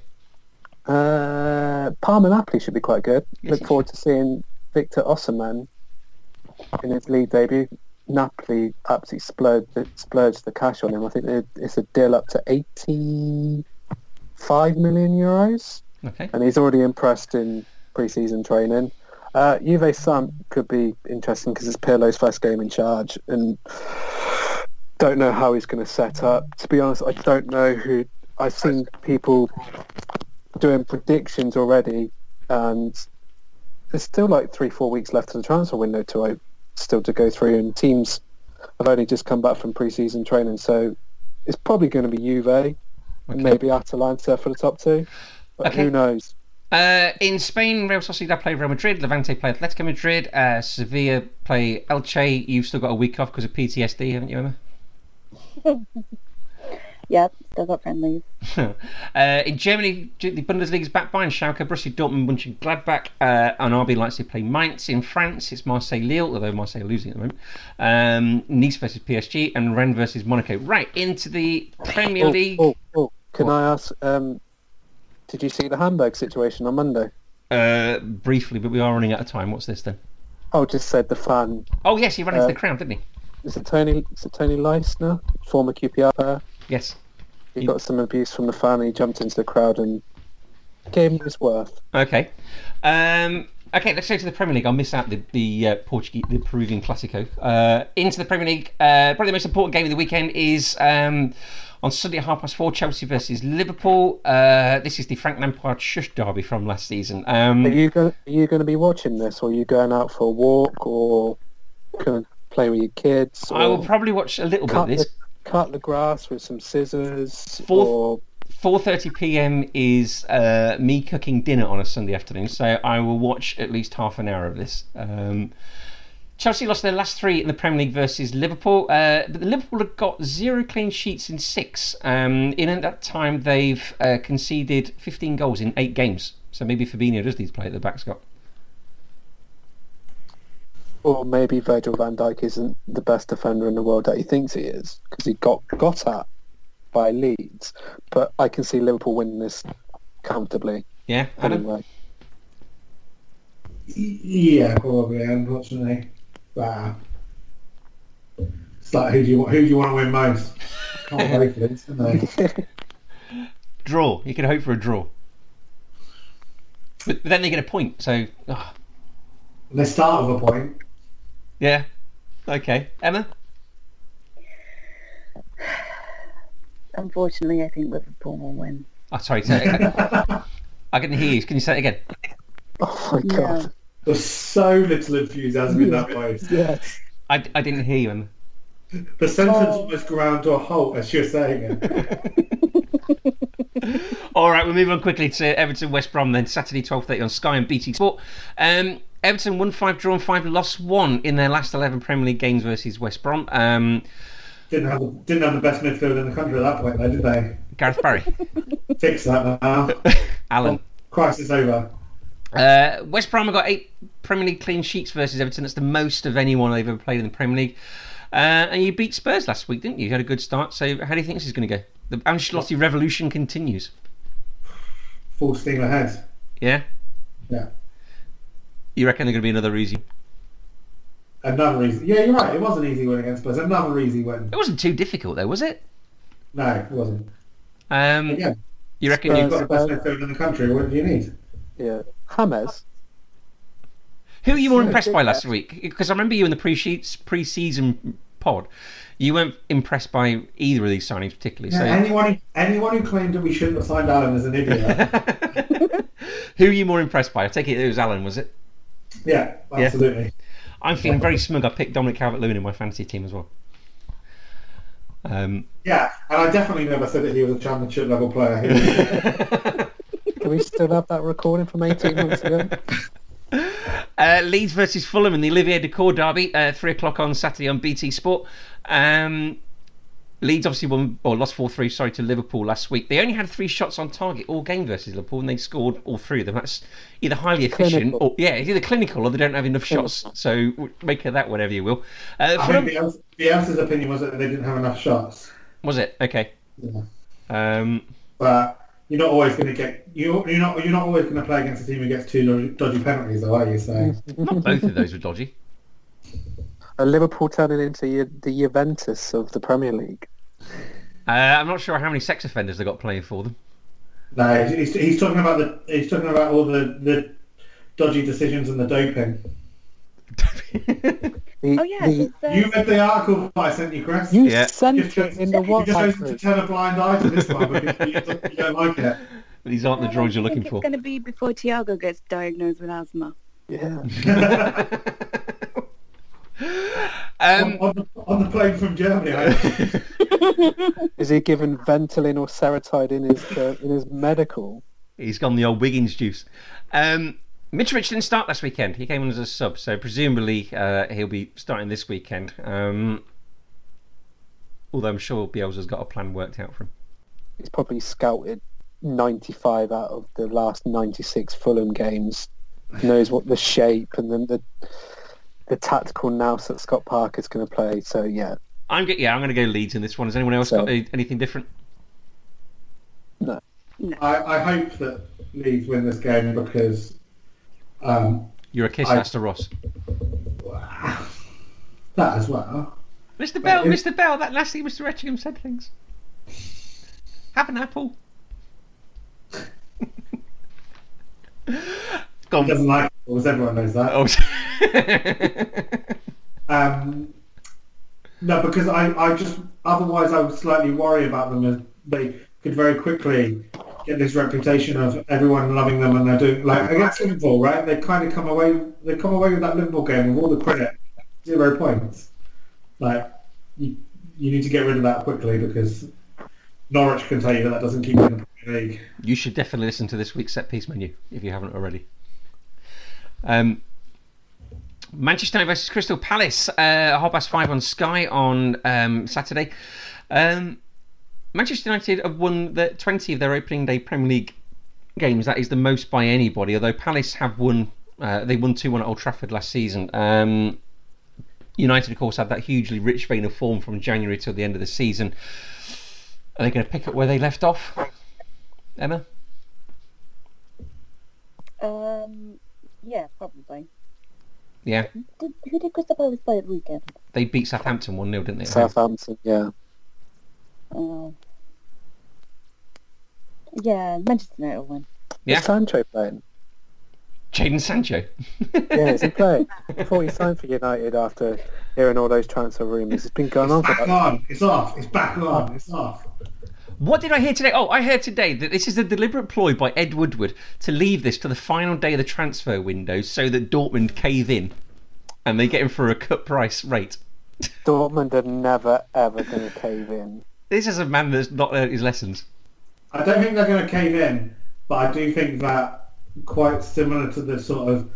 [SPEAKER 2] Uh, Parma Napoli should be quite good.
[SPEAKER 1] Yes,
[SPEAKER 2] look forward to seeing Victor Osimhen in his league debut. Napoli absolutely splurged, splurged the cash on him. I think it's a deal up to 85 million euros.
[SPEAKER 1] Okay.
[SPEAKER 2] and he's already impressed in pre-season training. Uh, Juve Samp could be interesting because it's Pirlo's first game in charge, and don't know how he's going to set up. To be honest, I don't know who. I've seen people doing predictions already, and there's still like three, four weeks left of the transfer window to still to go through, and teams have only just come back from pre-season training, so it's probably going to be Juve and maybe Atalanta for the top two. But
[SPEAKER 1] Okay.
[SPEAKER 2] who knows?
[SPEAKER 1] Uh, in Spain, Real Sociedad play Real Madrid, Levante play Atletico Madrid, uh, Sevilla play Elche. You've still got a week off because of PTSD, haven't you, Emma?
[SPEAKER 4] Yep, still got friendlies.
[SPEAKER 1] uh, in Germany, the Bundesliga is back Bayern Schalke, Borussia Dortmund, Mönchengladbach, uh, and RB Leipzig play Mainz. In France, it's Marseille Lille, although Marseille are losing at the moment. Um, Nice versus PSG, and Rennes versus Monaco. Right into the Premier
[SPEAKER 2] Oh,
[SPEAKER 1] League.
[SPEAKER 2] oh, oh. Can
[SPEAKER 1] What?
[SPEAKER 2] I ask? Um, did you see the Hamburg situation on Monday?
[SPEAKER 1] Uh, briefly, but we are running out of time. What's this then?
[SPEAKER 2] Oh, just said the fan.
[SPEAKER 1] Oh yes, he ran into
[SPEAKER 2] Uh,
[SPEAKER 1] the crowd, didn't he?
[SPEAKER 2] Is it Tony? Is it Toni Leistner, former QPR player?
[SPEAKER 1] Yes.
[SPEAKER 2] He got some abuse from the fan. He jumped into the crowd and gave him his worth.
[SPEAKER 1] Okay. Um, okay, let's go to the Premier League. I'll miss out the the uh, Portuguese, the Peruvian Classico. Uh, into the Premier League. Uh, probably the most important game of the weekend is um, on Sunday at half past four. Chelsea versus Liverpool. Uh, this is the Frank Lampard shush derby from last season. Um,
[SPEAKER 2] Are you going? Are you going to be watching this, or are you going out for a walk, or going to play with your kids?
[SPEAKER 1] I will probably watch a little bit of this.
[SPEAKER 2] the, cut the grass with some scissors, or
[SPEAKER 1] 4:30 p.m. is uh, me cooking dinner on a Sunday afternoon, so I will watch at least half an hour of this. Um, Chelsea lost their last three in the Premier League versus Liverpool, uh, but the Liverpool have got zero clean sheets in six. Um, in that time, they've uh, conceded 15 goals in eight games. So maybe Fabinho does need to play at the back, Scott.
[SPEAKER 2] Or maybe Virgil van Dijk isn't the best defender in the world that he thinks he is because he got got at by Leeds. But I can see Liverpool winning this comfortably
[SPEAKER 1] Yeah,
[SPEAKER 2] anyway.
[SPEAKER 3] Yeah, probably. Unfortunately, but uh, It's like who do you want? Who do you want to win most? Can't vote for this, can they?
[SPEAKER 1] Draw. You can hope for a draw. But, but then they get a point, so.
[SPEAKER 3] They start with a point.
[SPEAKER 1] Yeah. Okay. Emma?
[SPEAKER 4] Unfortunately, I think Liverpool will win.
[SPEAKER 1] Oh, sorry. Say it again. I couldn't hear you. Can you say it again?
[SPEAKER 2] Oh my god!
[SPEAKER 3] There's so little enthusiasm in that voice.
[SPEAKER 2] Yes.
[SPEAKER 1] I, I didn't hear you, Emma.
[SPEAKER 3] The sentence
[SPEAKER 4] Oh.
[SPEAKER 3] almost ground to a halt as you're saying it.
[SPEAKER 1] All right, we'll move on quickly to Everton West Brom then Saturday 12:30 on Sky and BT Sport. Um, Everton won five, drawn five, lost one in their last 11 Premier League games versus West Brom. Um,
[SPEAKER 3] Didn't have the, didn't have the best midfield in the country at that point, though, did they?
[SPEAKER 1] Gareth Barry,
[SPEAKER 3] Fix that now.
[SPEAKER 1] Allan.
[SPEAKER 3] Crisis over.
[SPEAKER 1] Uh, West Brom have got eight Premier League clean sheets versus Everton. That's the most of anyone they've ever played in the Premier League. Uh, and you beat Spurs last week, didn't you? You had a good start. So how do you think this is going to go? The Ancelotti revolution continues.
[SPEAKER 3] Full steam ahead.
[SPEAKER 1] Yeah.
[SPEAKER 3] Yeah.
[SPEAKER 1] You reckon they're going to be another easy?
[SPEAKER 3] Another easy. Yeah, you're right. It was an easy win against Spurs. Another easy win.
[SPEAKER 1] It wasn't too difficult though, was it?
[SPEAKER 3] No, it wasn't.
[SPEAKER 1] Um,
[SPEAKER 3] Yeah,
[SPEAKER 1] you reckon
[SPEAKER 3] you've got the best midfield in the country. What do you need?
[SPEAKER 2] Yeah. James.
[SPEAKER 1] Who were you more impressed by last week? Because I remember you in the pre-sheets, pre-season pod. You weren't impressed by either of these signings particularly.
[SPEAKER 3] Yeah, anyone, who, anyone who claimed that we shouldn't have signed Allan is an idiot.
[SPEAKER 1] Who are you more impressed by? I take it it was Allan, was it?
[SPEAKER 3] Yeah, absolutely.
[SPEAKER 1] I'm feeling very smug. I picked Dominic Calvert-Lewin in my fantasy team as well. Um,
[SPEAKER 3] Yeah, and I definitely never said that he was a championship level player.
[SPEAKER 2] Do we still have that recording from 18 months ago?
[SPEAKER 1] Uh, Leeds versus Fulham in the Olivier Dacourt derby, uh, three o'clock on Saturday on BT Sport. Um, Leeds obviously won or lost four three. Sorry to Liverpool last week. They only had three shots on target all game versus Liverpool, and they scored all three of them. That's either highly efficient
[SPEAKER 2] Clinical.
[SPEAKER 1] or yeah, it's either clinical or they don't have enough shots. So make of that whatever you will. Uh,
[SPEAKER 3] I
[SPEAKER 1] Fulham,
[SPEAKER 3] think the Elves- the Elsa's opinion was that they didn't have enough shots.
[SPEAKER 1] was it okay?
[SPEAKER 3] Yeah.
[SPEAKER 1] Um,
[SPEAKER 3] But you're not always going to get you. You're not. You're not always going to play against a team who gets two dodgy, dodgy penalties, though, are you? So
[SPEAKER 1] not both of those were dodgy.
[SPEAKER 2] Are Liverpool turning into the Juventus of the Premier League?
[SPEAKER 1] Uh, I'm not sure how many sex offenders they got playing for them.
[SPEAKER 3] no, he's, he's talking about the. He's talking about all the the dodgy decisions and the doping.
[SPEAKER 2] The,
[SPEAKER 4] Oh yeah,
[SPEAKER 2] the,
[SPEAKER 4] there's, uh,
[SPEAKER 3] You read the article that I sent you, Chris.
[SPEAKER 2] you
[SPEAKER 1] Yeah.
[SPEAKER 2] sent
[SPEAKER 3] You've
[SPEAKER 2] it
[SPEAKER 3] just-
[SPEAKER 2] in the
[SPEAKER 3] you just
[SPEAKER 2] WhatsApp
[SPEAKER 3] chosen to turn a blind eye to this one because you, don't- you don't like it.
[SPEAKER 1] These aren't the
[SPEAKER 4] I
[SPEAKER 1] droids you're looking
[SPEAKER 5] think
[SPEAKER 1] for.
[SPEAKER 5] it's going to be before Thiago gets diagnosed with asthma.
[SPEAKER 2] Yeah.
[SPEAKER 1] um,
[SPEAKER 3] on, on, the, on the plane from Germany.
[SPEAKER 2] Is he given Ventolin or Seretide in his uh, in his medical?
[SPEAKER 1] He's gone the old Wiggins juice. Um, Mitrovic didn't start last weekend. He came on as a sub, so presumably uh, he'll be starting this weekend. Um, although I'm sure Bielsa's got a plan worked out for him.
[SPEAKER 2] He's probably scouted 95 out of the last 96 Fulham games. Knows what the shape and then the the tactical nous that Scott Parker's going to play. So yeah,
[SPEAKER 1] I'm go- yeah, I'm going to go Leeds in this one. Has anyone else
[SPEAKER 2] So-
[SPEAKER 1] got anything different?
[SPEAKER 3] No I, I hope that Leeds win this game because um,
[SPEAKER 1] You're a kiss,
[SPEAKER 3] I-
[SPEAKER 1] Astor Ross.
[SPEAKER 3] that as well.
[SPEAKER 1] Mr. Bell,
[SPEAKER 3] it-
[SPEAKER 1] Mr. Bell, that last thing Mr. Etchingham said things. Have an apple. Go
[SPEAKER 3] He doesn't like apples. Everyone knows that.
[SPEAKER 1] Oh.
[SPEAKER 3] Um, no, because I, I just otherwise I would slightly worry about them as they could very quickly get this reputation of everyone loving them and they're doing like against Liverpool, right? They kind of come away they come away with that Liverpool game with all the credit, zero points. Like you, you need to get rid of that quickly because Norwich can tell you that that doesn't keep you in the Premier League.
[SPEAKER 1] You should definitely listen to this week's set piece menu if you haven't already. Um, Manchester United versus Crystal Palace, uh, half past five on Sky on um, Saturday. Um, Manchester United have won the 20 of their opening day Premier League games. That is the most by anybody. Although Palace have won, uh, they won 2 1 at Old Trafford last season. Um, United, of course, had that hugely rich vein of form from January till the end of the season. Are they going to pick up where they left off? Emma?
[SPEAKER 4] Um, yeah, probably.
[SPEAKER 1] Yeah,
[SPEAKER 4] Did, who did Crystal Palace play at the weekend?
[SPEAKER 1] they beat Southampton 1 0, didn't they?
[SPEAKER 2] Southampton, yeah.
[SPEAKER 4] Oh. Yeah, Manchester United will win.
[SPEAKER 1] Yeah.
[SPEAKER 2] Is Sancho playing?
[SPEAKER 1] Jaden Sancho.
[SPEAKER 2] Yeah, is he playing? I thought he signed for United after hearing all those transfer rumours. It's been going on for
[SPEAKER 3] Back
[SPEAKER 2] about
[SPEAKER 3] on, it's off, it's back on, it's off.
[SPEAKER 1] What did I hear today? Oh, I heard today that this is a deliberate ploy by Ed Woodward to leave this to the final day of the transfer window so that Dortmund cave in and they get him for a cut price rate.
[SPEAKER 2] Dortmund are never ever going to cave in.
[SPEAKER 1] This is a man that's not learned his lessons.
[SPEAKER 3] I don't think they're going to cave in, but I do think that quite similar to the sort of,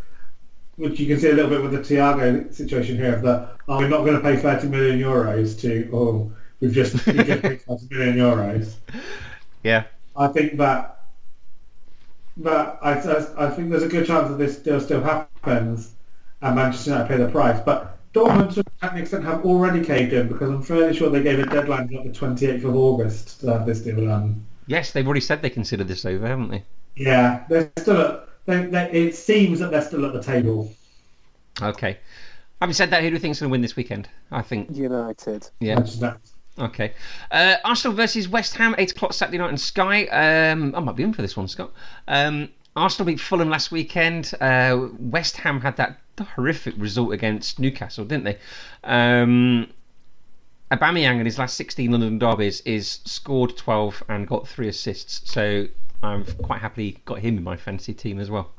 [SPEAKER 3] which you can see a little bit with the Thiago situation here, of the, oh, we're not going to pay 30 million euros to, oh, we've just, we've just paid 30 million euros.
[SPEAKER 1] Yeah.
[SPEAKER 3] I think that, but I, I, I think there's a good chance that this deal still happens and Manchester United pay the price. But Dortmund, to an extent, have already caved in because I'm fairly sure they gave a deadline of the 28th of August to have this deal done.
[SPEAKER 1] Yes, they've already said they consider this over, haven't they?
[SPEAKER 3] Yeah, they're still at. They, they, it seems that they're still at the table.
[SPEAKER 1] Okay. Having said that, who do you think's going to win this weekend? I think.
[SPEAKER 2] United.
[SPEAKER 1] Yeah.
[SPEAKER 3] Manchester United.
[SPEAKER 1] Okay. Uh, Arsenal versus West Ham, 8 o'clock Saturday night on Sky. Um, I might be in for this one, Scott. Um, Arsenal beat Fulham last weekend. Uh, West Ham had that horrific result against Newcastle, didn't they? Um, Aubameyang in his last 16 London derbies is scored 12 and got three assists. So I've quite happily got him in my fantasy team as well.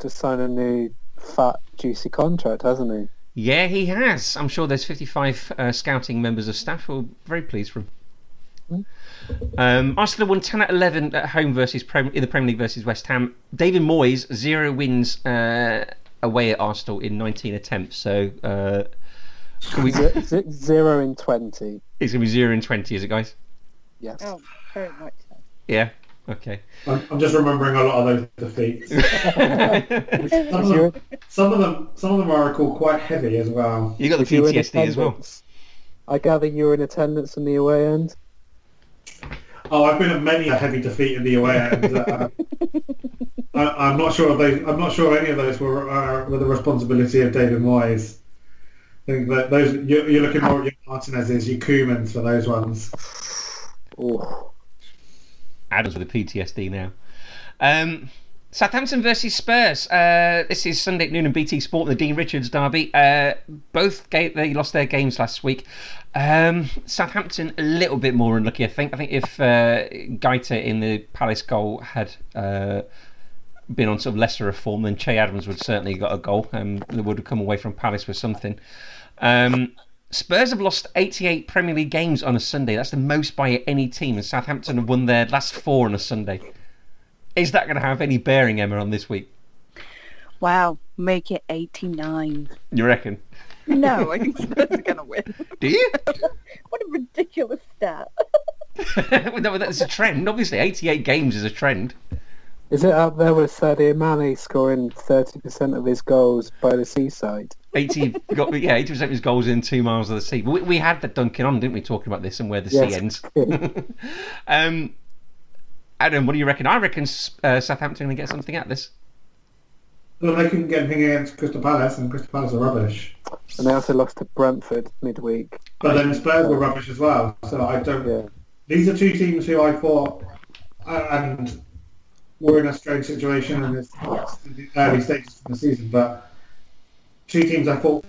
[SPEAKER 2] To sign a new fat, juicy contract, hasn't he?
[SPEAKER 1] Yeah, he has. I'm sure there's 55 uh, scouting members of staff who are very pleased for him. Um, Arsenal won 10 at 11 at home versus Prem- in the Premier League versus West Ham. David Moyes zero wins uh, away at Arsenal in 19 attempts. So uh, can we,
[SPEAKER 2] Z- z- zero in 20.
[SPEAKER 1] it's gonna be zero in 20, is it, guys?
[SPEAKER 2] Yes.
[SPEAKER 4] Oh, very much so.
[SPEAKER 1] Yeah. Okay.
[SPEAKER 3] I'm, I'm just remembering a lot of those defeats. some, of them, some of them, some of them I recall quite heavy as well.
[SPEAKER 1] you got the
[SPEAKER 2] if you were in
[SPEAKER 1] PTSD as well.
[SPEAKER 2] I gather you were in attendance on the away end.
[SPEAKER 3] Oh, I've been at many a heavy defeat in the away end. Uh, I, I'm not sure if those. I'm not sure any of those were uh, were the responsibility of David Moyes. I think that those you're, you're looking more at your Martinez's, your Koemans for those ones.
[SPEAKER 2] Oh,
[SPEAKER 1] Adams with the PTSD now. Um, Southampton versus Spurs. Uh, this is Sunday at noon on BT Sport, the Dean Richards derby. Uh, both they lost their games last week. Um, Southampton a little bit more unlucky, I think. I think if uh, Guaita in the Palace goal had uh, been on sort of lesser of form, then Che Adams would certainly got a goal and would have come away from Palace with something. Um, Spurs have lost 88 Premier League games on a Sunday. That's the most by any team, and Southampton have won their last four on a Sunday. Is that going to have any bearing, Emma, on this week?
[SPEAKER 5] Wow, make it 89.
[SPEAKER 1] You reckon?
[SPEAKER 5] No, I think Spurs are going to win.
[SPEAKER 1] Do you?
[SPEAKER 4] What a ridiculous stat.
[SPEAKER 1] no, that's a trend. Obviously, 88 games is a trend.
[SPEAKER 2] Is it up there with Sadio Mane scoring 30% of his goals by the seaside?
[SPEAKER 1] 80 got yeah, 80 percent of his goals in two miles of the sea. We, we had that Duncan on, didn't we? Talking about this and where the
[SPEAKER 2] Yes.
[SPEAKER 1] sea ends. um, Adam, what do you reckon? I reckon uh, Southampton going to get something out of this.
[SPEAKER 3] Well, they couldn't get anything against Crystal Palace, and Crystal Palace are rubbish.
[SPEAKER 2] And they also lost to Brentford midweek.
[SPEAKER 3] But then Spurs were rubbish as well. So I don't.
[SPEAKER 2] Yeah.
[SPEAKER 3] these are two teams who I thought, uh, and we're in a strange situation in this the early stages of the season, but two teams I thought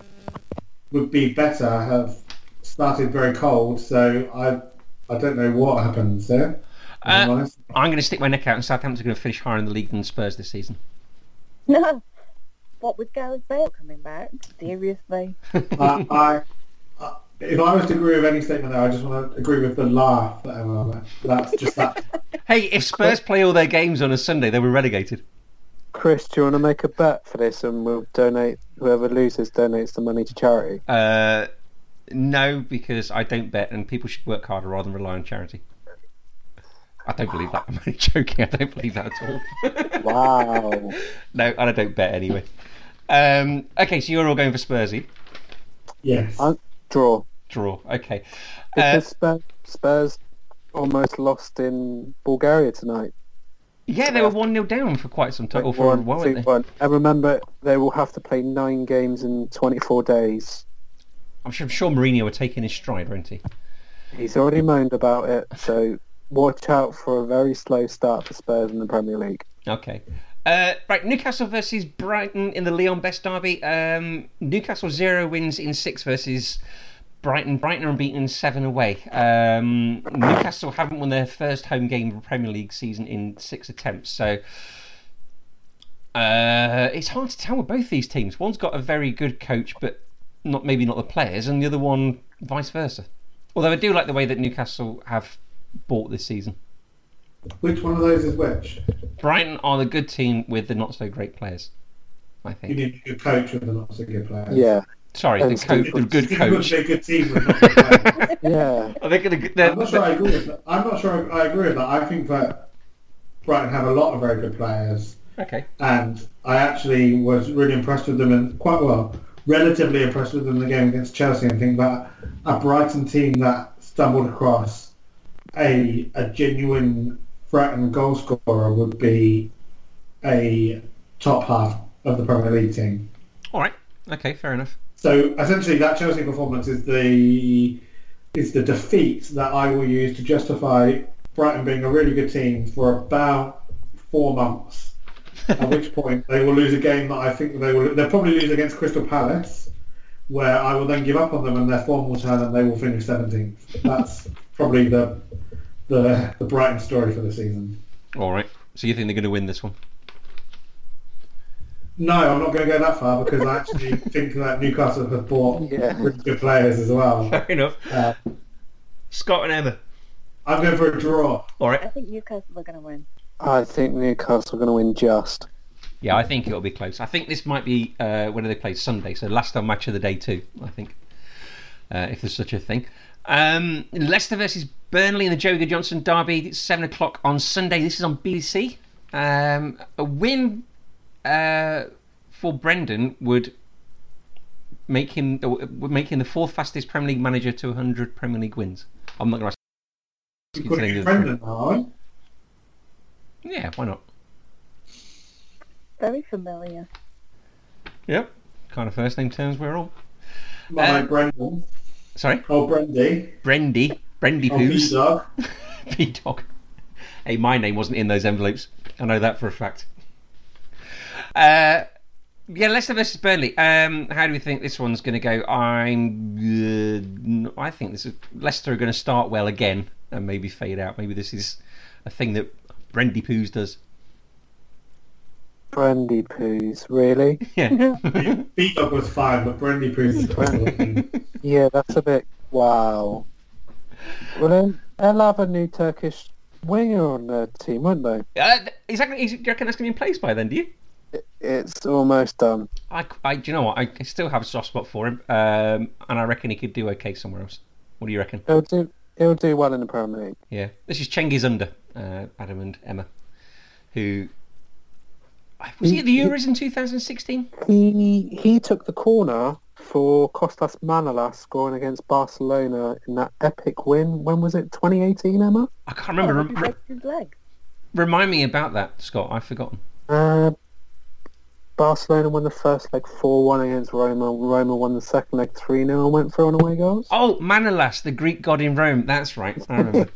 [SPEAKER 3] would be better have started very cold. So I I don't know what happens there. I'm
[SPEAKER 1] Uh. I'm going to stick my neck out, and Southampton are going to finish higher in the league than Spurs this season.
[SPEAKER 4] No. What with Gareth Bale coming back? Seriously?
[SPEAKER 3] I, I, I, if I was to agree with any statement there, I just want to agree with the laugh that Emma. That's just that.
[SPEAKER 1] Hey, if Spurs play all their games on a Sunday, they were relegated.
[SPEAKER 2] Chris, do you want to make a bet for this and we'll donate, whoever loses donates the money to charity?
[SPEAKER 1] Uh, no, because I don't bet, and people should work harder rather than rely on charity. I don't believe that. I'm only joking. I don't believe that at all.
[SPEAKER 2] Wow.
[SPEAKER 1] no, and I don't bet anyway. Um, okay, so you're all going for Spursy.
[SPEAKER 3] Yes.
[SPEAKER 2] I'm- Draw.
[SPEAKER 1] Draw. Okay. Uh,
[SPEAKER 2] Because Spurs, Spurs almost lost in Bulgaria tonight.
[SPEAKER 1] yeah, they were 1 0 down for quite some time. Or for a while,
[SPEAKER 2] two,
[SPEAKER 1] weren't they?
[SPEAKER 2] one. And remember, they will have to play nine games in 24 days.
[SPEAKER 1] I'm sure, I'm sure Mourinho were taking his stride, won't he?
[SPEAKER 2] He's already moaned about it, so watch out for a very slow start for Spurs in the Premier League.
[SPEAKER 1] Okay. Uh, right, Newcastle versus Brighton in the Leon Best derby. Um, Newcastle zero wins in six versus Brighton. Brighton are unbeaten seven away. Um, Newcastle haven't won their first home game of the Premier League season in six attempts. So uh, it's hard to tell with both these teams. One's got a very good coach, but not maybe not the players, and the other one vice versa. Although I do like the way that Newcastle have bought this season.
[SPEAKER 3] Which one of those is which?
[SPEAKER 1] Brighton are the good team with the not so great players. I think You
[SPEAKER 3] need a good coach with a not so good players.
[SPEAKER 2] Yeah,
[SPEAKER 1] Sorry, the
[SPEAKER 2] And
[SPEAKER 1] coach,
[SPEAKER 2] Steve
[SPEAKER 1] the good
[SPEAKER 3] It would
[SPEAKER 1] coach.
[SPEAKER 3] be a good team with not good players.
[SPEAKER 2] yeah.
[SPEAKER 1] i think
[SPEAKER 3] i'm not sure I agree with that. I'm not sure I agree with that. I think that Brighton have a lot of very good players,
[SPEAKER 1] okay.
[SPEAKER 3] and I actually was really impressed with them and quite well, relatively impressed with them in the game against Chelsea. And think that a Brighton team that stumbled across a a genuine threat and goal scorer would be a top half of the Premier League team.
[SPEAKER 1] All right. Okay. Fair enough.
[SPEAKER 3] So essentially, that Chelsea performance is the is the defeat that I will use to justify Brighton being a really good team for about four months. At which point they will lose a game that I think they will. They'll probably lose against Crystal Palace, where I will then give up on them and their form will turn and they will finish 17th. That's probably the the the Brighton story for the season.
[SPEAKER 1] All right. So you think they're going to win this one?
[SPEAKER 3] No, I'm not going to go that far because I actually think that Newcastle have bought
[SPEAKER 2] Yeah.
[SPEAKER 3] really good players as well.
[SPEAKER 1] Fair enough.
[SPEAKER 3] Uh,
[SPEAKER 1] Scott and Emma.
[SPEAKER 3] I'm going for a draw.
[SPEAKER 1] All right.
[SPEAKER 4] I think Newcastle are going to win.
[SPEAKER 2] I think Newcastle are going to win just.
[SPEAKER 1] Yeah, I think it'll be close. I think this might be uh, when they play Sunday? So last time match of the day too. I think, uh, if there's such a thing. Um, Leicester versus Burnley in the Joe Johnson derby. It's seven o'clock on Sunday. This is on BBC. Um, a win uh, for Brendan would make him would make him the fourth fastest Premier League manager to 100 Premier League wins. I'm not going to.
[SPEAKER 3] You put Brendan now, aren't?
[SPEAKER 1] Yeah, why not?
[SPEAKER 4] Very familiar.
[SPEAKER 1] Yep. Kind of first name terms we're on.
[SPEAKER 3] My mate Brendan.
[SPEAKER 1] Sorry,
[SPEAKER 3] Oh, Brendy.
[SPEAKER 1] Brendy, Brendy
[SPEAKER 3] Oh,
[SPEAKER 1] Poos.
[SPEAKER 3] P-Dog.
[SPEAKER 1] P Dog. Hey, my name wasn't in those envelopes. I know that for a fact. Uh, yeah, Leicester versus Burnley. Um, how do we think this one's going to go? I'm. Uh, I think this is Leicester are going to start well again and maybe fade out. Maybe this is a thing that Brendy Poos does.
[SPEAKER 2] Brandy poos, really?
[SPEAKER 1] Yeah.
[SPEAKER 3] P-Dog was fine, but Brendy Poos is quite
[SPEAKER 2] Yeah, that's a bit. Wow. Well, then they'll have a new Turkish winger on their team, won't they?
[SPEAKER 1] uh, is that, is, do you reckon that's going to be in place by then? Do you?
[SPEAKER 2] It's almost done.
[SPEAKER 1] I, I, do you know what? I, I still have a soft spot for him, um, and I reckon he could do okay somewhere else. What do you reckon?
[SPEAKER 2] He'll do. He'll do well in the Premier League.
[SPEAKER 1] Yeah, this is Cengiz Under, uh, Adam and Emma, who was he at the Euros in 2016?
[SPEAKER 2] He he took the corner for Costas Manolas scoring against Barcelona in that epic win. When was it? 2018, Emma?
[SPEAKER 1] I can't remember.
[SPEAKER 4] Oh,
[SPEAKER 1] Rem-
[SPEAKER 4] his leg.
[SPEAKER 1] remind me about that, Scott. I've forgotten.
[SPEAKER 2] Uh, Barcelona won the first leg 4-1 against Roma. Roma won the second leg 3-0 and went through on away goals.
[SPEAKER 1] Oh, Manolas, the Greek god in Rome. That's right. I remember.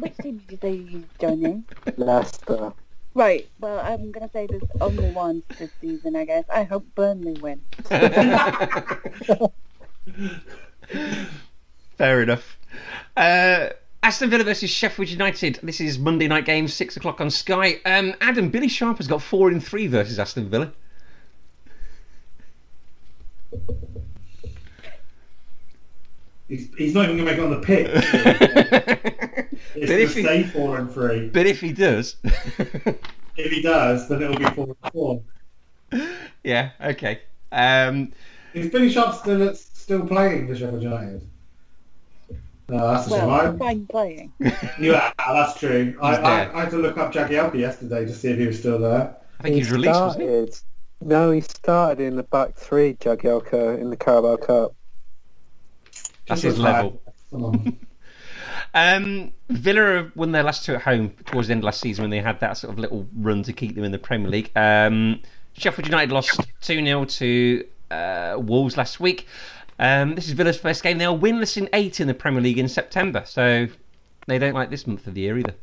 [SPEAKER 4] Which team did you say you joined in?
[SPEAKER 2] Leicester.
[SPEAKER 4] Right. Well, I'm gonna say there's only one this season. I guess. I hope Burnley win.
[SPEAKER 1] Fair enough. Uh, Aston Villa versus Sheffield United. This is Monday night game, six o'clock on Sky. Um, Adam, Billy Sharp has got four in three versus Aston Villa.
[SPEAKER 3] He's, he's not even going to make it on the pitch.
[SPEAKER 1] but,
[SPEAKER 3] It's
[SPEAKER 1] if
[SPEAKER 3] to
[SPEAKER 1] he,
[SPEAKER 3] stay four and three.
[SPEAKER 1] but if he does,
[SPEAKER 3] If he does, then it'll be four and four.
[SPEAKER 1] yeah, okay. Um,
[SPEAKER 3] Is Billy Sharp still still playing for Sheffield United? No, that's a shame.
[SPEAKER 4] Well,
[SPEAKER 3] I,
[SPEAKER 4] fine playing.
[SPEAKER 3] yeah, that's true. I, I. I had to look up Jagielka yesterday to see if he was still there.
[SPEAKER 1] I think he's released, wasn't he?
[SPEAKER 2] started, No, he started in the back three, Jagielka, in the Carabao Cup.
[SPEAKER 1] That's his level.
[SPEAKER 3] back. Come on.
[SPEAKER 1] Um, Villa won their last two at home towards the end of last season when they had that sort of little run to keep them in the Premier League. Um, Sheffield United lost 2 0 to uh, Wolves last week. Um, this is Villa's first game. They are winless in eight in the Premier League in September, so they don't like this month of the year either.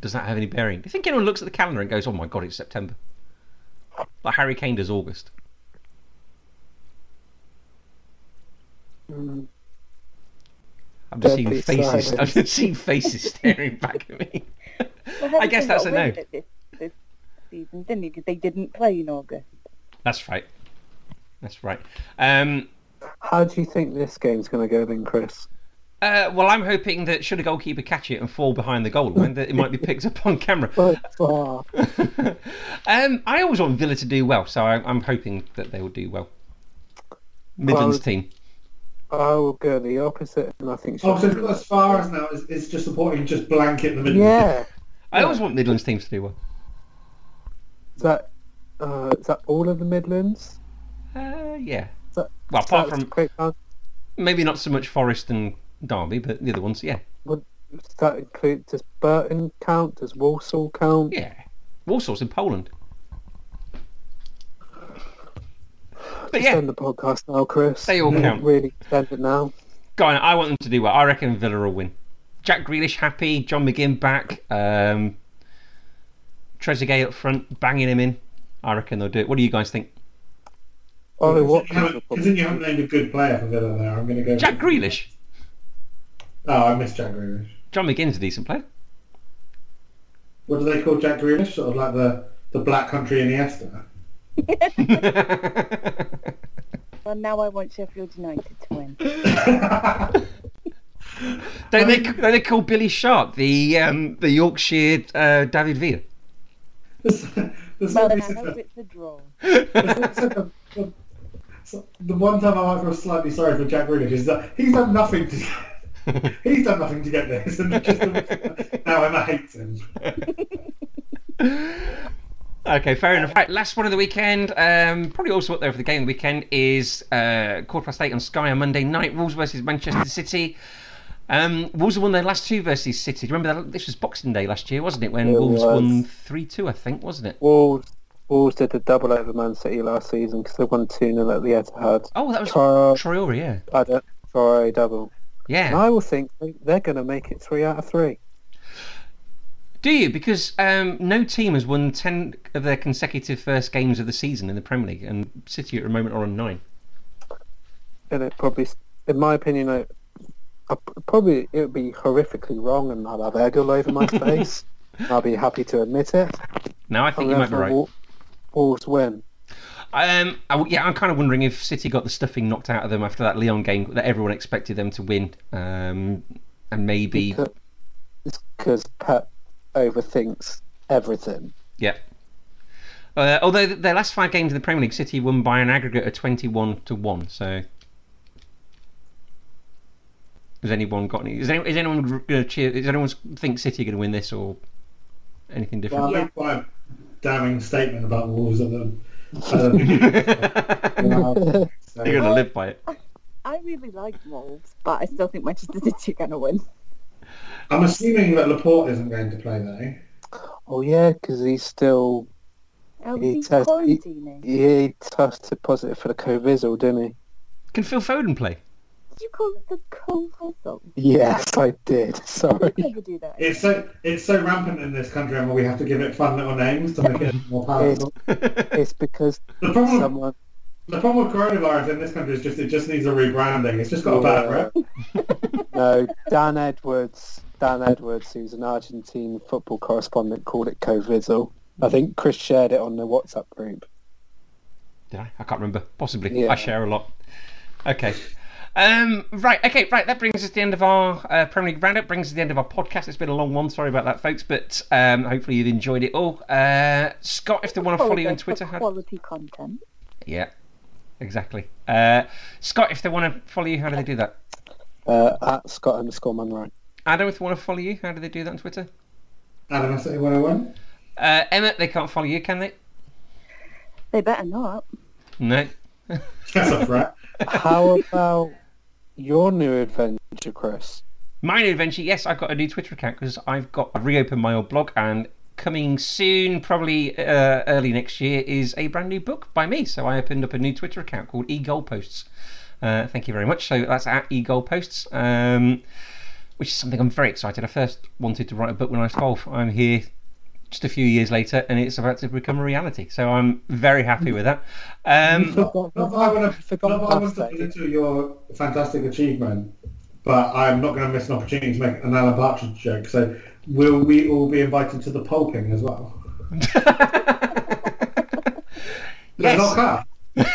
[SPEAKER 1] Does that have any bearing? Do you think anyone looks at the calendar and goes, oh my god, it's September? Like Harry Kane does August.
[SPEAKER 2] Mm.
[SPEAKER 1] I've just
[SPEAKER 2] Deadly
[SPEAKER 1] seen faces.
[SPEAKER 2] silence.
[SPEAKER 1] I've just seen faces staring back at me.
[SPEAKER 4] Well,
[SPEAKER 1] I guess that's
[SPEAKER 4] that's
[SPEAKER 1] a no.
[SPEAKER 4] it This, this season, didn't he? Because they didn't play in August.
[SPEAKER 1] That's right. That's right. Um,
[SPEAKER 2] How do you think this game's going to go then, Chris?
[SPEAKER 1] uh, well, I'm hoping that should a goalkeeper catch it and fall behind the goal line, that it might be picked up on camera.
[SPEAKER 2] Oh,
[SPEAKER 1] um, I always want Villa to do well, so I, I'm hoping that they will do well. Midlands
[SPEAKER 2] Well,
[SPEAKER 1] team.
[SPEAKER 2] I will go the opposite, and I think.
[SPEAKER 3] Oh, so
[SPEAKER 2] Sheffield-
[SPEAKER 3] as far as now, it's, it's just supporting just blanket in the middle.
[SPEAKER 2] yeah,
[SPEAKER 1] I always want Midlands teams to do well.
[SPEAKER 2] is that uh, is that all of the Midlands?
[SPEAKER 1] Uh, yeah. Well, apart from
[SPEAKER 2] quick
[SPEAKER 1] maybe not so much Forest and Derby, but the other ones, yeah.
[SPEAKER 2] Does that include does Burton count? Does Walsall count?
[SPEAKER 1] Yeah. Warsaw's in Poland. But yeah,
[SPEAKER 2] the podcast now, Chris.
[SPEAKER 1] They all count.
[SPEAKER 2] Really send it now.
[SPEAKER 1] Go on, I want them to do well. I reckon Villa will win. Jack Grealish happy, John McGinn back, um, Trezeguet up front, banging him in. I reckon they'll do it. What do you guys think?
[SPEAKER 2] Ollie
[SPEAKER 3] Considering you
[SPEAKER 2] Watkins will
[SPEAKER 3] haven't- you haven't named a good player for Villa there, I'm going to go.
[SPEAKER 1] Jack Grealish.
[SPEAKER 3] Oh, I miss Jack Grealish.
[SPEAKER 1] John McGinn's a decent player.
[SPEAKER 3] What do they call Jack Grealish? Sort of like the, the Black Country Iniesta.
[SPEAKER 4] Well, now I want Sheffield United to win.
[SPEAKER 1] don't they? Don't they call Billy Sharp the um, the Yorkshire uh, David Villa?
[SPEAKER 3] There's- there's
[SPEAKER 4] Well,
[SPEAKER 3] somebody
[SPEAKER 4] then I hope it's a draw.
[SPEAKER 3] The, the- so the one time I might feel slightly sorry for Jack Grealish is that he's done nothing to he's done nothing to get this, and just now Emma hates him.
[SPEAKER 1] Okay, fair enough. Right, last one of the weekend. Um, probably also up there for the game of the weekend is uh, quarter past eight on Sky on Monday night. Wolves versus Manchester City. Um, Wolves have won their last two versus City. Do you remember that? This was Boxing Day last year, wasn't it? When
[SPEAKER 2] It
[SPEAKER 1] Wolves
[SPEAKER 2] was.
[SPEAKER 1] won three two, I think, wasn't it?
[SPEAKER 2] Wolves. Wolves did a double over Man City last season because they won 2 0 at the Etihad.
[SPEAKER 1] Oh, that was
[SPEAKER 2] Tra-
[SPEAKER 1] Traore, yeah,
[SPEAKER 2] I don't, Traore double. And
[SPEAKER 1] yeah.
[SPEAKER 2] I will think they- they're going to make it 3 out of 3.
[SPEAKER 1] Do you? Because um, no team has won ten of their consecutive first games of the season in the Premier League, and City at the moment are on nine.
[SPEAKER 2] And it probably, in my opinion, I, I probably it would be horrifically wrong and I'll have egg all over my face. I'll be happy to admit it.
[SPEAKER 1] Now I think
[SPEAKER 2] I'm
[SPEAKER 1] you might be right.
[SPEAKER 2] Wol- Wolves win.
[SPEAKER 1] Um, I, yeah, I'm kind of wondering if City got the stuffing knocked out of them after that Lyon game that everyone expected them to win, um, and maybe
[SPEAKER 2] Because, it's because Pep overthinks everything.
[SPEAKER 1] yeah. Uh, although their last five games in the Premier League, City won by an aggregate of 21 to one. So, has anyone got any? Is, any, is anyone going to cheer? Is anyone think City are going to win this or anything different?
[SPEAKER 3] I made quite a damning statement about Wolves at the. I don't so.
[SPEAKER 1] You're going to live by it.
[SPEAKER 4] I really like Wolves, but I still think Manchester City are going to win.
[SPEAKER 3] I'm assuming that Laporte isn't going to play though.
[SPEAKER 2] Oh yeah, because he's still
[SPEAKER 4] Oh,
[SPEAKER 2] He
[SPEAKER 4] he's
[SPEAKER 2] test- he-
[SPEAKER 4] quarantining.
[SPEAKER 2] he tested positive for the Covizzle, didn't he?
[SPEAKER 1] Can Phil Foden play?
[SPEAKER 4] Did you call it the cold whistle?
[SPEAKER 2] Yes, I did. Sorry.
[SPEAKER 4] I never do that.
[SPEAKER 3] It's so it's so rampant in this country, and we have to give it fun little names to make it more palatable.
[SPEAKER 2] It's because
[SPEAKER 3] The problem,
[SPEAKER 2] someone.
[SPEAKER 3] the problem with coronavirus in this country is just it just needs a rebranding. It's just got a bad rep.
[SPEAKER 2] no, Dan Edwards. Dan Edwards, who's an Argentine football correspondent, called it Covizzle. I think Chris shared it on the WhatsApp group.
[SPEAKER 1] Did I? I can't remember. Possibly.
[SPEAKER 2] Yeah.
[SPEAKER 1] I share a lot. Okay. Um, right, okay, right. That brings us to the end of our uh, Premier League roundup. Brings us to the end of our podcast. It's been a long one. Sorry about that, folks. But um, hopefully you've enjoyed it all. Uh, Scott, if they want to follow you on
[SPEAKER 4] Apologise for
[SPEAKER 1] Twitter, how...
[SPEAKER 4] Quality content.
[SPEAKER 1] yeah, exactly. Uh, Scott, if they want to follow you, how do they do that?
[SPEAKER 2] Uh, at Scott underscore Munro.
[SPEAKER 1] Adam, if they want to follow you, how do they do that on Twitter?
[SPEAKER 3] Adam S A one hundred one.
[SPEAKER 1] Uh, Emma, they can't follow you, can they?
[SPEAKER 4] They better not.
[SPEAKER 1] No.
[SPEAKER 3] That's a threat.
[SPEAKER 2] How about your new adventure, Chris?
[SPEAKER 1] My new adventure, yes, I've got a new Twitter account because I've got I've reopened my old blog and coming soon, probably uh, early next year, is a brand new book by me. So I opened up a new Twitter account called eGoalposts. Uh, thank you very much. So that's at eGoalposts, um, which is something I'm very excited. I first wanted to write a book when I was 12. I'm here just a few years later, and it's about to become a reality. So I'm very happy with that. Um,
[SPEAKER 3] Not, not that I want to,
[SPEAKER 2] Forgot
[SPEAKER 3] not that I want to put into your fantastic achievement, but I'm not going to miss an opportunity to make an Alan Partridge joke. So will we all be invited to the polking as well?
[SPEAKER 1] Yes.
[SPEAKER 3] Not.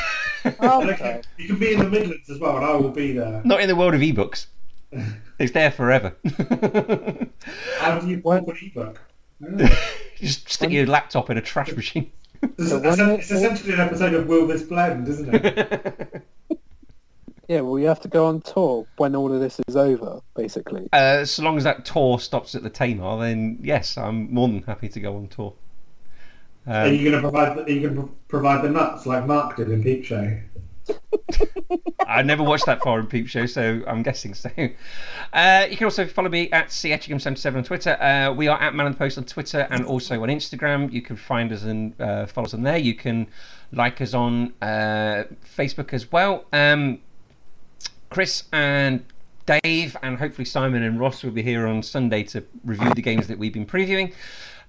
[SPEAKER 2] Okay.
[SPEAKER 3] You can be in the Midlands as well, and I will be there.
[SPEAKER 1] not in the world of ebooks. It's there forever.
[SPEAKER 3] How do you pulp an ebook?
[SPEAKER 1] Just stick your laptop in a trash machine.
[SPEAKER 3] It's, it's essentially an episode of Will This Blend, isn't it?
[SPEAKER 2] Yeah, well, you have to go on tour when all of this is over, basically.
[SPEAKER 1] Uh, so long as that tour stops at the Tamar, then yes, I'm more than happy to go on tour.
[SPEAKER 3] are
[SPEAKER 1] Um,
[SPEAKER 3] you going to provide? Are you going to provide the nuts like Mark did in Peep Show?
[SPEAKER 1] I never watched that far in Peep Show, so I'm guessing so. Uh, you can also follow me at cetchingham77 on Twitter. Uh, we are at Man the Post on Twitter and also on Instagram. You can find us and uh, follow us on there. You can like us on uh, Facebook as well. Um, Chris and Dave and hopefully Simon and Ross will be here on Sunday to review the games that we've been previewing.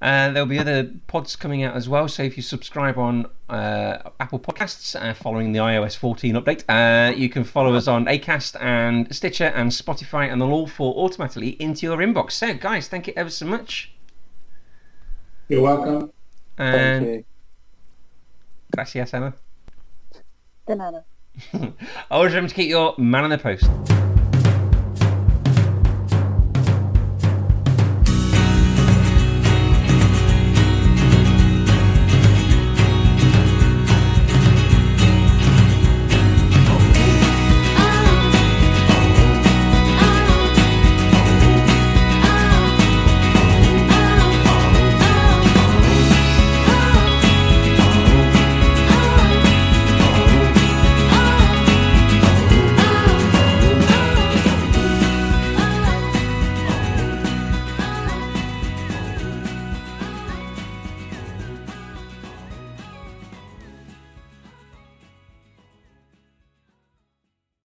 [SPEAKER 1] Uh, there'll be other pods coming out as well. So if you subscribe on uh, Apple Podcasts uh, following the iOS 14 update, uh, you can follow us on Acast and Stitcher and Spotify, and they'll all fall automatically into your inbox. So, guys, thank you ever so much.
[SPEAKER 3] You're welcome.
[SPEAKER 2] Thank
[SPEAKER 1] And
[SPEAKER 2] you.
[SPEAKER 1] gracias, Emma.
[SPEAKER 4] Banana.
[SPEAKER 1] Always remember to keep your man on the post.